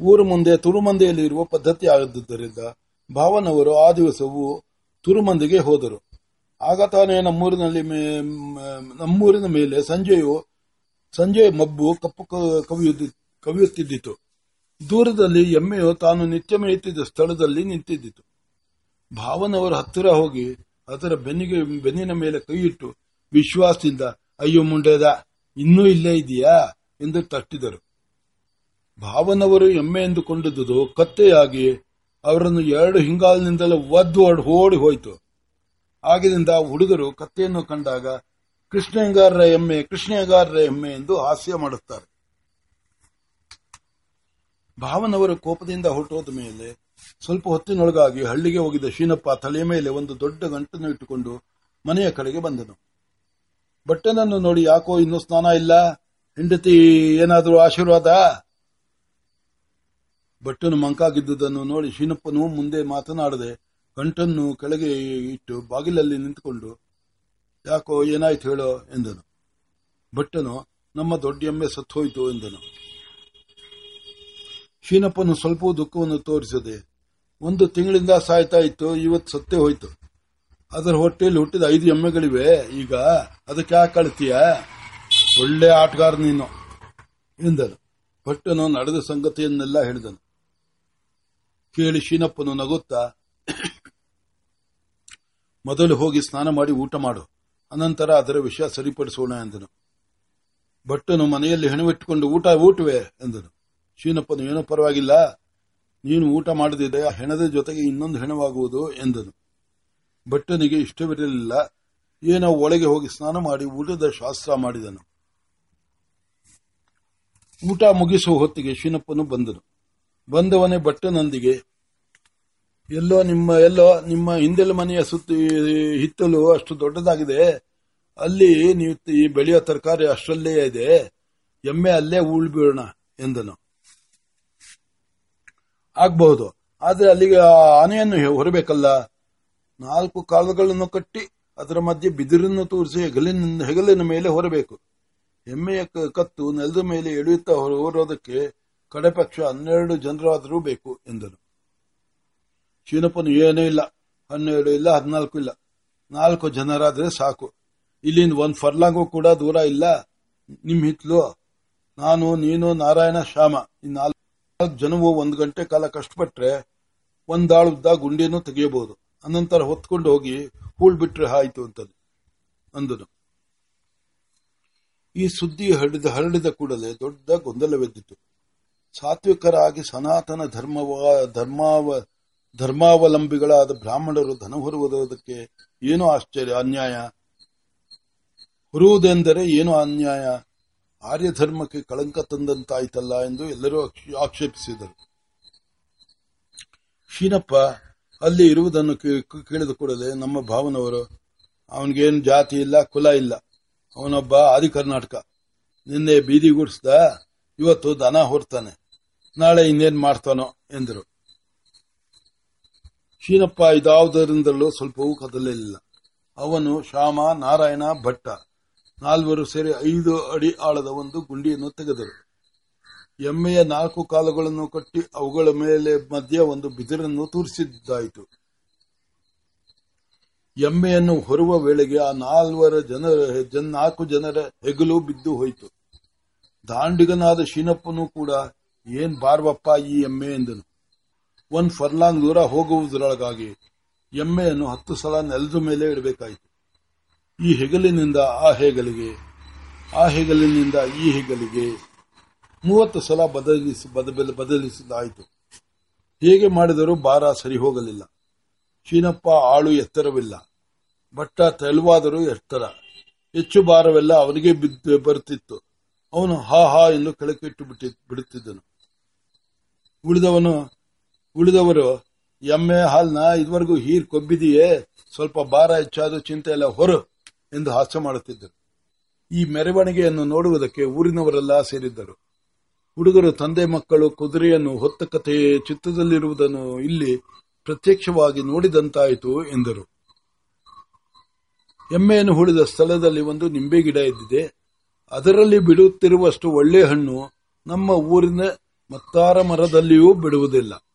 ಊರು ಮುಂದೆ ತುರುಮಂದೆಯಲ್ಲಿ ಇರುವ ಪದ್ಧತಿ ಆಗಿದ್ದರಿಂದ ಭಾವನವರು ಆ ದಿವಸವೂ ತುರುಮಂದಿಗೆ ಹೋದರು. ಆಗ ತಾನೇ ನಮ್ಮೂರಿನಲ್ಲಿ ನಮ್ಮೂರಿನ ಮೇಲೆ ಸಂಜೆಯು, ಸಂಜೆ ಮಬ್ಬು ಕಪ್ಪು ಕವಿಯುತ್ತಿದ್ದಿತು. ದೂರದಲ್ಲಿ ಎಮ್ಮೆಯು ತಾನು ನಿತ್ಯ ಮೇಯುತ್ತಿದ್ದ ಸ್ಥಳದಲ್ಲಿ ನಿಂತಿದ್ದಿತು. ಭಾವನವರ ಹತ್ತಿರ ಹೋಗಿ ಅದರ ಬೆನ್ನಿಗೆ, ಬೆನ್ನಿನ ಮೇಲೆ ಕೈಯಿಟ್ಟು ವಿಶ್ವಾಸದಿಂದ, ಅಯ್ಯೋ ಮುಂಡೆದ, ಇನ್ನೂ ಇಲ್ಲೇ ಇದೆಯಾ? ಎಂದು ತಟ್ಟಿದರು. ಭಾವನವರು ಎಮ್ಮೆ ಎಂದುಕೊಂಡಿದ್ದುದು ಕತ್ತೆಯಾಗಿ ಅವರನ್ನು ಎರಡು ಹಿಂಗಾಲಿನಿಂದಲೇ ಒದ್ದು ಓಡಿ ಹೋಯಿತು. ಆಗಿನಿಂದ ಹುಡುಗರು ಕತ್ತೆಯನ್ನು ಕಂಡಾಗ ಕೃಷ್ಣಂಗಾರರ ಎಮ್ಮೆ ಕೃಷ್ಣಗಾರರ ಎಮ್ಮೆ ಎಂದು ಹಾಸ್ಯ ಮಾಡುತ್ತಾರೆ. ಭಾವನವರು ಕೋಪದಿಂದ ಹೊರಟೋದ ಮೇಲೆ ಸ್ವಲ್ಪ ಹೊತ್ತಿನೊಳಗಾಗಿ ಹಳ್ಳಿಗೆ ಹೋಗಿದ್ದ ಶೀನಪ್ಪ ತಲೆಯ ಮೇಲೆ ಒಂದು ದೊಡ್ಡ ಗಂಟನ್ನು ಇಟ್ಟುಕೊಂಡು ಮನೆಯ ಕಡೆಗೆ ಬಂದನು. ಬಟ್ಟನನ್ನು ನೋಡಿ ಯಾಕೋ ಇನ್ನೂ ಸ್ನಾನ ಇಲ್ಲ, ಹೆಂಡತಿ ಏನಾದರೂ ಆಶೀರ್ವಾದ? ಬಟ್ಟನು ಮಂಕಾಗಿದ್ದುದನ್ನು ನೋಡಿ ಶೀನಪ್ಪನು ಮುಂದೆ ಮಾತನಾಡದೆ ಗಂಟನ್ನು ಕೆಳಗೆ ಇಟ್ಟು ಬಾಗಿಲಲ್ಲಿ ನಿಂತುಕೊಂಡು, ಯಾಕೋ ಏನಾಯ್ತು ಹೇಳೋ ಎಂದನು. ಭಟ್ಟನು ನಮ್ಮ ದೊಡ್ಡ ಎಮ್ಮೆ ಸತ್ತೋಯ್ತು ಎಂದನು. ಶೀನಪ್ಪನು ಸ್ವಲ್ಪ ದುಃಖವನ್ನು ತೋರಿಸದೆ ಒಂದು ತಿಂಗಳಿಂದ ಸಾಯ್ತಾ ಇತ್ತು, ಇವತ್ತು ಸತ್ತೇ ಹೋಯ್ತು. ಅದರ ಹೊಟ್ಟೆಯಲ್ಲಿ ಹುಟ್ಟಿದ ಐದು ಎಮ್ಮೆಗಳಿವೆ, ಈಗ ಅದಕ್ಕೆ ಯಾಕೆ ಕಳ್ತೀಯ ಒಳ್ಳೆ ಆಟಗಾರ ನೀನು, ಎಂದನು. ಭಟ್ಟನು ನಡೆದ ಸಂಗತಿಯನ್ನೆಲ್ಲ ಹೇಳಿದನು. ಕೇಳಿ ಶೀನಪ್ಪನು ನಗುತ್ತಾ, ಮೊದಲು ಹೋಗಿ ಸ್ನಾನ ಮಾಡಿ ಊಟ ಮಾಡು, ಅನಂತರ ಅದರ ವಿಷಯ ಸರಿಪಡಿಸೋಣ ಎಂದನು. ಭಟ್ಟನು ಮನೆಯಲ್ಲಿ ಹೆಣವಿಟ್ಟುಕೊಂಡು ಊಟ, ಊಟವೇ, ಎಂದನು. ಶೀನಪ್ಪನು, ಏನೂ ಪರವಾಗಿಲ್ಲ ನೀನು ಊಟ ಮಾಡದಿದ್ದರೆ ಆ ಹೆಣದ ಜೊತೆಗೆ ಇನ್ನೊಂದು ಹೆಣವಾಗುವುದು ಎಂದನು. ಭಟ್ಟನಿಗೆ ಇಷ್ಟವಿರಲಿಲ್ಲ. ಏನೋ ಒಳಗೆ ಹೋಗಿ ಸ್ನಾನ ಮಾಡಿ ಊಟದ ಶಾಸ್ತ್ರ ಮಾಡಿದನು. ಊಟ ಮುಗಿಸುವ ಹೊತ್ತಿಗೆ ಶೀನಪ್ಪನು ಬಂದನು. ಬಂದವನೇ ಭಟ್ಟನೊಂದಿಗೆ, ಎಲ್ಲೋ ನಿಮ್ಮ ಎಲ್ಲೋ ನಿಮ್ಮ ಹಿಂದೆಲ್ಲ ಮನೆಯ ಸುತ್ತ, ಹಿತ್ತಲು ಅಷ್ಟು ದೊಡ್ಡದಾಗಿದೆ. ಅಲ್ಲಿ ನೀವು ಬೆಳೆಯೋ ತರಕಾರಿ ಅಷ್ಟರಲ್ಲೇ ಇದೆ. ಎಮ್ಮೆ ಅಲ್ಲೇ ಉಳ್ಬಿಡೋಣ ಎಂದನು. ಆಗ್ಬಹುದು ಆದ್ರೆ ಅಲ್ಲಿಗೆ ಆನೆಯನ್ನು ಹೊರಬೇಕಲ್ಲ? ನಾಲ್ಕು ಕಾಲುಗಳನ್ನು ಕಟ್ಟಿ ಅದರ ಮಧ್ಯೆ ಬಿದಿರನ್ನು ತೋರಿಸಿ ಹೆಗಲಿನ ಹೆಗಲಿನ ಮೇಲೆ ಹೊರಬೇಕು. ಎಮ್ಮೆಯ ಕತ್ತು ನೆಲದ ಮೇಲೆ ಎಳೆಯುತ್ತಾ ಹೊರೋದಕ್ಕೆ ಕಡೆಪಕ್ಷ ಹನ್ನೆರಡು ಜನರಾದರೂ ಬೇಕು, ಎಂದರು. ಶೀನಪ್ಪನು ಏನೂ ಇಲ್ಲ. ಹನ್ನೆರಡು ಇಲ್ಲ, ಹದಿನಾಲ್ಕು ಇಲ್ಲ. ನಾಲ್ಕು ಜನರಾದ್ರೆ ಸಾಕು. ಇಲ್ಲಿಂದ ಒಂದ್ ಫರ್ಲಾಂಗು ಕೂಡ ದೂರ ಇಲ್ಲ. ನಿಮ್ ಹಿತ್ಲು, ನಾನು, ನೀನು, ನಾರಾಯಣ, ಶ್ಯಾಮ ನಾಲ್ಕು ಜನವು ಒಂದು ಗಂಟೆ ಕಾಲ ಕಷ್ಟಪಟ್ರೆ ಒಂದಾಳುದ್ದ ಗುಂಡಿಯನ್ನು ತೆಗೆಯಬಹುದು. ಅನಂತರ ಹೊತ್ಕೊಂಡು ಹೋಗಿ ಹೂಳ್ ಬಿಟ್ರೆ ಆಯ್ತು ಅಂತ ಅಂದನು ಈ ಸುದ್ದಿ ಹರಡಿದ ಹರಡಿದ ಕೂಡಲೇ ದೊಡ್ಡ ಗೊಂದಲವೆದ್ದಿತು ಸಾತ್ವಿಕರಾಗಿ ಸನಾತನ ಧರ್ಮವ, ಧರ್ಮಾವ, ಧರ್ಮಾವಲಂಬಿಗಳಾದ ಬ್ರಾಹ್ಮಣರು ಧನ ಹೊರುವುದಕ್ಕೆ ಏನು ಆಶ್ಚರ್ಯ, ಅನ್ಯಾಯ. ಹೊರುವುದೆಂದರೆ ಏನು ಅನ್ಯಾಯ. ಆರ್ಯ ಧರ್ಮಕ್ಕೆ ಕಳಂಕ ತಂದಂತಾಯ್ತಲ್ಲ ಎಂದು ಎಲ್ಲರೂ ಆಕ್ಷೇ- ಆಕ್ಷೇಪಿಸಿದರು. ಶೀನಪ್ಪ ಅಲ್ಲಿ ಇರುವುದನ್ನು ಕೇಳಿದ ಕೂಡಲೇ ನಮ್ಮ ಭಾವನವರು, ಅವನಿಗೇನು ಜಾತಿ ಇಲ್ಲ, ಕುಲ ಇಲ್ಲ. ಅವನೊಬ್ಬ ಆದಿ ಕರ್ನಾಟಕ. ನಿನ್ನೆ ಬೀದಿಗೂಡಿಸ್ದ ಇವತ್ತು ದನ ಹೊರ್ತಾನೆ. ನಾಳೆ ಇನ್ನೇನ್ ಮಾಡ್ತಾನೋ ಎಂದರು. ಶೀನಪ್ಪ ಇದಾವುದರಿಂದಲೂ ಸ್ವಲ್ಪವೂ ಕದಲಿಲ್ಲ ಅವನು ಶ್ಯಾಮ, ನಾರಾಯಣ, ಭಟ್ಟ. ನಾಲ್ವರು ಸೇರಿ ಐದು ಅಡಿ ಆಳದ ಒಂದು ಗುಂಡಿಯನ್ನು ತೆಗೆದರು. ಎಮ್ಮೆಯ ನಾಲ್ಕು ಕಾಲುಗಳನ್ನು ಕಟ್ಟಿ ಅವುಗಳ ಮೇಲೆ ಮಧ್ಯ ಒಂದು ಬಿದಿರನ್ನು ತೂರಿಸಿದ್ದಾಯಿತು. ಎಮ್ಮೆಯನ್ನು ಹೊರುವ ವೇಳೆಗೆ ಆ ನಾಲ್ವರ ಜನರ ಜನ- ನಾಲ್ಕು ಜನರ ಹೆಗಲು ಬಿದ್ದು ಹೋಯಿತು. ದಾಂಡಿಗನಾದ ಶೀನಪ್ಪನೂ ಕೂಡ, ಏನ್ ಬಾರ್ವಪ್ಪ ಈ ಎಮ್ಮೆ? ಎಂದನು. ಒಂದ್ ಫರ್ಲಾಂಗ್ ದೂರ ಹೋಗುವುದರೊಳಗಾಗಿ ಎಮ್ಮೆಯನ್ನು ಹತ್ತು ಸಲ ನೆಲದ ಮೇಲೆ ಇಡಬೇಕಾಯಿತು. ಈ ಹೆಗಲಿನಿಂದ ಆ ಹೆಗಲಿಗೆ, ಆ ಹೆಗಲಿನಿಂದ ಈ ಹೆಗಲಿಗೆ ಮೂವತ್ತು ಸಲ ಬದಲಿಸಿ ಬದಬೆಲ- ಬದಲಿಸಿದಾಯಿತು ಹೇಗೆ ಮಾಡಿದರೂ ಭಾರ ಸರಿ ಹೋಗಲಿಲ್ಲ. ಶೀನಪ್ಪ ಆಳು ಎತ್ತರವಿಲ್ಲ. ಬಟ್ಟ ತೆಳುವಾದರೂ ಎತ್ತರ. ಹೆಚ್ಚು ಭಾರವೆಲ್ಲ ಅವನಿಗೆ ಬಿದ್ದು ಬರುತ್ತಿತ್ತು ಅವನು ಹಾ ಹಾ ಎಂದು ಕೆಳಕಿಟ್ಟು ಬಿಟ್ಟಿ, ಬಿಡುತ್ತಿದ್ದನು. ಉಳಿದವನು, ಉಳಿದವರು, ಎಮ್ಮೆ ಹಾಲ್ನ ಇದುವರೆಗೂ ಹೀರ್ ಕೊಬ್ಬಿದೆಯೇ ಸ್ವಲ್ಪ ಭಾರ ಹೆಚ್ಚಾದರೂ ಚಿಂತೆ ಎಲ್ಲ ಹೊರು. ಎಂದು ಹಾಸ್ಯ ಮಾಡುತ್ತಿದ್ದರು. ಈ ಮೆರವಣಿಗೆಯನ್ನು ನೋಡುವುದಕ್ಕೆ ಊರಿನವರೆಲ್ಲ ಸೇರಿದ್ದರು. ಹುಡುಗರು ತಂದೆ ಮಕ್ಕಳು ಕುದುರೆಯನ್ನು ಹೊತ್ತ ಕಥೆ ಚಿತ್ರದಲ್ಲಿರುವುದನ್ನು ಇಲ್ಲಿ ಪ್ರತ್ಯಕ್ಷವಾಗಿ ನೋಡಿದಂತಾಯಿತು ಎಂದರು. ಎಮ್ಮೆಯನ್ನು ಹೂಡಿದ ಸ್ಥಳದಲ್ಲಿ ಒಂದು ನಿಂಬೆ ಗಿಡ ಇದ್ದಿದೆ. ಅದರಲ್ಲಿ ಬಿಡುತ್ತಿರುವಷ್ಟು ಒಳ್ಳೆ ಹಣ್ಣು ನಮ್ಮ ಊರಿನ ಮತ್ತಾರ ಮರದಲ್ಲಿಯೂ ಬಿಡುವುದಿಲ್ಲ.